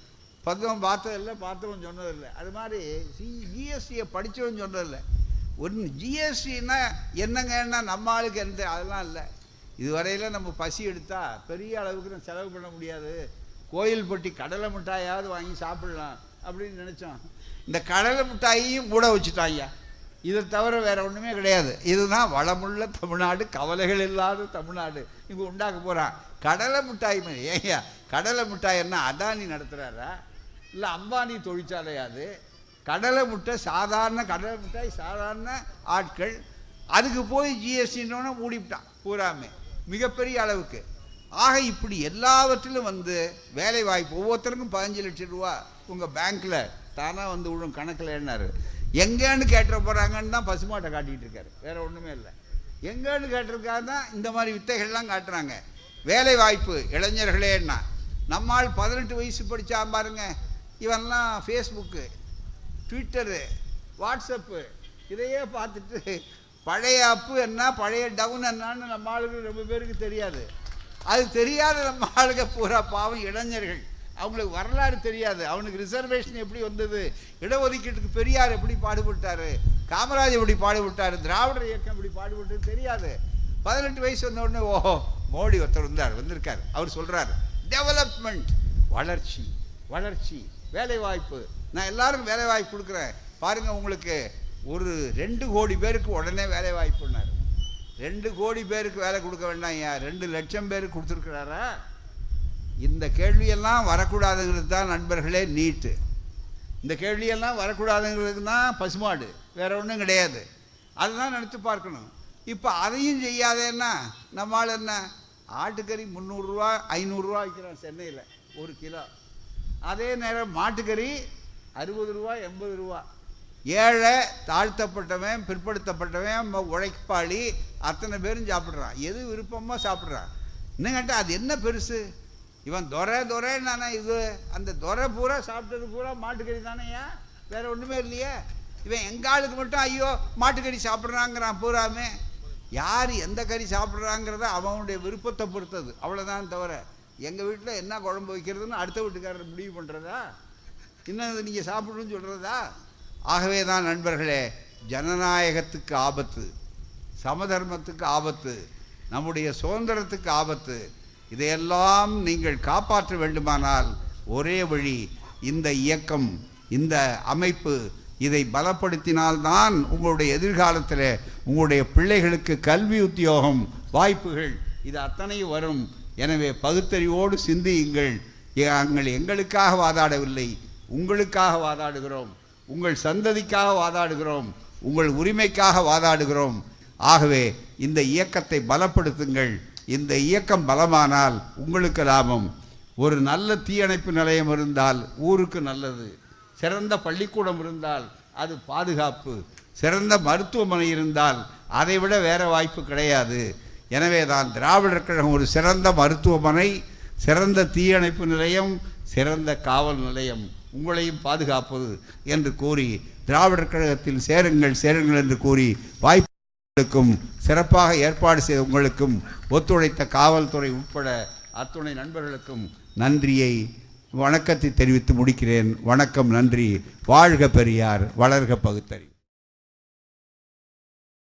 பத்தவன் பார்த்ததில்லை பார்த்தவன் சொன்னதில்லை அது மாதிரி சி ஜிஎஸ்டியை படித்தவன் சொன்னதில்லை ஒன்று ஜிஎஸ்டின்னா என்னங்கன்னா நம்ம ஆளுக்கு எந்த அதெல்லாம் இல்லை. இதுவரையில் நம்ம பசி எடுத்தால் பெரிய அளவுக்கு நம்ம செலவு பண்ண முடியாது. கோயில் பட்டி கடலை மிட்டாயாவது வாங்கி சாப்பிடலாம் அப்படின்னு நினச்சோம். இந்த கடலை மிட்டாயையும் கூட வச்சுட்டாங்க இதை தவிர வேறு ஒன்றுமே கிடையாது. இதுதான் வளமுள்ள தமிழ்நாடு கவலைகள் இல்லாத தமிழ்நாடு. இங்கே உண்டாக்க போகிறான் கடலை மிட்டாய் மாதிரி. ஏய்யா கடலை மிட்டாய் என்ன அதானி நடத்துகிறாரா இல்லை அம்பானி தொழிற்சாலையாது கடலை முட்டை சாதாரண கடலை மிட்டாய் சாதாரண ஆட்கள். அதுக்கு போய் ஜிஎஸ்டின்னு மூடிவிட்டான். பூராமே. மிகப்பெரிய அளவுக்கு. ஆக இப்படி எல்லாவற்றிலும் வந்து வேலை வாய்ப்பு ஒவ்வொருத்தருக்கும் பதினஞ்சு லட்சம் ரூபா உங்கள் பேங்க்கில் தானாக வந்து விழும் கணக்கில் என்னார்? எங்கேன்னு கேட்டுற போகிறாங்கன்னு தான் பசுமாட்டை காட்டிகிட்டு இருக்காரு. வேறு ஒன்றுமே இல்லை. எங்கேன்னு கேட்டிருக்காரு தான் இந்த மாதிரி வித்தைகள்லாம் காட்டுறாங்க. வேலை வாய்ப்பு இளைஞர்களேன்னா நம்மால் பதினெட்டு வயசு படித்தா பாருங்க. இவன்லாம் ஃபேஸ்புக்கு ட்விட்டரு வாட்ஸ்அப்பு இதையே பார்த்துட்டு பழைய அப்பு என்ன பழைய டவுன் என்னான்னு நம்ம ஆளுக்கு ரொம்ப பேருக்கு தெரியாது. அது தெரியாத நம்ம ஆளுங்க பூரா பாவம் இளைஞர்கள். அவங்களுக்கு வரலாறு தெரியாது. அவனுக்கு ரிசர்வேஷன் எப்படி வந்தது? இடஒதுக்கீட்டுக்கு பெரியார் எப்படி பாடுபட்டாரு? காமராஜ் எப்படி பாடுபட்டாரு? திராவிடர் இயக்கம் எப்படி பாடுபட்டது தெரியாது. பதினெட்டு வயசு வந்த உடனே ஓஹோ மோடி ஒருத்தர் வந்தார் வந்திருக்கார். அவர் சொல்கிறார் டெவலப்மெண்ட் வளர்ச்சி வளர்ச்சி வேலைவாய்ப்பு. நான் எல்லாருக்கும் வேலைவாய்ப்பு கொடுக்குறேன். பாருங்கள் உங்களுக்கு ஒரு ரெண்டு கோடி பேருக்கு உடனே வேலைவாய்ப்புன்னார். ரெண்டு கோடி பேருக்கு வேலை கொடுக்க வேண்டாம் ஐயா ரெண்டு லட்சம் பேருக்கு கொடுத்துருக்கிறாரா? இந்த கேள்வியெல்லாம் வரக்கூடாதுங்கிறது தான் நண்பர்களே நீட்டு. இந்த கேள்வியெல்லாம் வரக்கூடாதுங்கிறது தான் பசுமாடு. வேற ஒன்றும் கிடையாது. அதுதான் நினச்சி பார்க்கணும். இப்போ அதையும் செய்யாதேன்னா நம்மால் என்ன? ஆட்டுக்கறி முந்நூறுரூவா ஐநூறுரூவா விற்கிறான் சென்னையில். ஒரு கிலோ. அதே நேரம் மாட்டுக்கறி அறுபது ரூபா எண்பது ரூபா. ஏழை தாழ்த்தப்பட்டவன் பிற்படுத்தப்பட்டவன் ம- உழைப்பாளி அத்தனை பேரும் சாப்பிட்றான். எது விருப்பமாக சாப்பிட்றான். இன்னும் கேட்டால் அது என்ன பெருசு? இவன் துறை துறை நானே இது. அந்த துரை பூரா சாப்பிட்டது பூரா மாட்டுக்கறி தானேயா வேற ஒன்றுமே இல்லையே. இவன் எங்க ஆளுக்கு மட்டும் ஐயோ மாட்டுக்கறி சாப்பிட்றாங்கிறான் பூராமே. யார் எந்த கறி சாப்பிட்றாங்கிறத அவனுடைய விருப்பத்தை பொறுத்தது. அவ்வளோதான் தவிர எங்கள் வீட்டில் என்ன குழம்பு வைக்கிறதுன்னு அடுத்த வீட்டுக்காரர் முடிவு பண்ணுறதா இன்னும் நீங்கள் சாப்பிடணும்னு சொல்கிறதா ஆகவே தான் நண்பர்களே ஜனநாயகத்துக்கு ஆபத்து சமதர்மத்துக்கு ஆபத்து நம்முடைய சுதந்திரத்துக்கு ஆபத்து. இதையெல்லாம் நீங்கள் காப்பாற்ற வேண்டுமானால் ஒரே வழி இந்த இயக்கம் இந்த அமைப்பு. இதை பலப்படுத்தினால்தான் உங்களுடைய எதிர்காலத்தில் உங்களுடைய பிள்ளைகளுக்கு கல்வி உத்தியோகம் வாய்ப்புகள். இது அத்தனையும் வரும். எனவே பகுத்தறிவோடு சிந்தியுங்கள். நாங்கள் எங்களுக்காக வாதாடவில்லை உங்களுக்காக வாதாடுகிறோம். உங்கள் சந்ததிக்காக வாதாடுகிறோம் உங்கள் உரிமைக்காக வாதாடுகிறோம். ஆகவே இந்த இயக்கத்தை பலப்படுத்துங்கள். இந்த இயக்கம் பலமானால் உங்களுக்கு லாபம். ஒரு நல்ல தீயணைப்பு நிலையம் இருந்தால் ஊருக்கு நல்லது. சிறந்த பள்ளிக்கூடம் இருந்தால் அது பாதுகாப்பு. சிறந்த மருத்துவமனை இருந்தால் அதை விட வாய்ப்பு கிடையாது. எனவே தான் திராவிடர் கழகம் ஒரு சிறந்த மருத்துவமனை சிறந்த தீயணைப்பு நிலையம் சிறந்த காவல் நிலையம். உங்களையும் பாதுகாப்பது என்று கூறி திராவிடர் கழகத்தில் சேருங்கள் சேருங்கள் என்று கூறி வாய்ப்புகளுக்கும் சிறப்பாக ஏற்பாடு செய்த உங்களுக்கும் ஒத்துழைத்த காவல்துறை உட்பட அத்துணை நண்பர்களுக்கும் நன்றியை வணக்கத்தை தெரிவித்து முடிக்கிறேன். வணக்கம் நன்றி. வாழ்க பெரியார் வளர்க பகுத்தறி.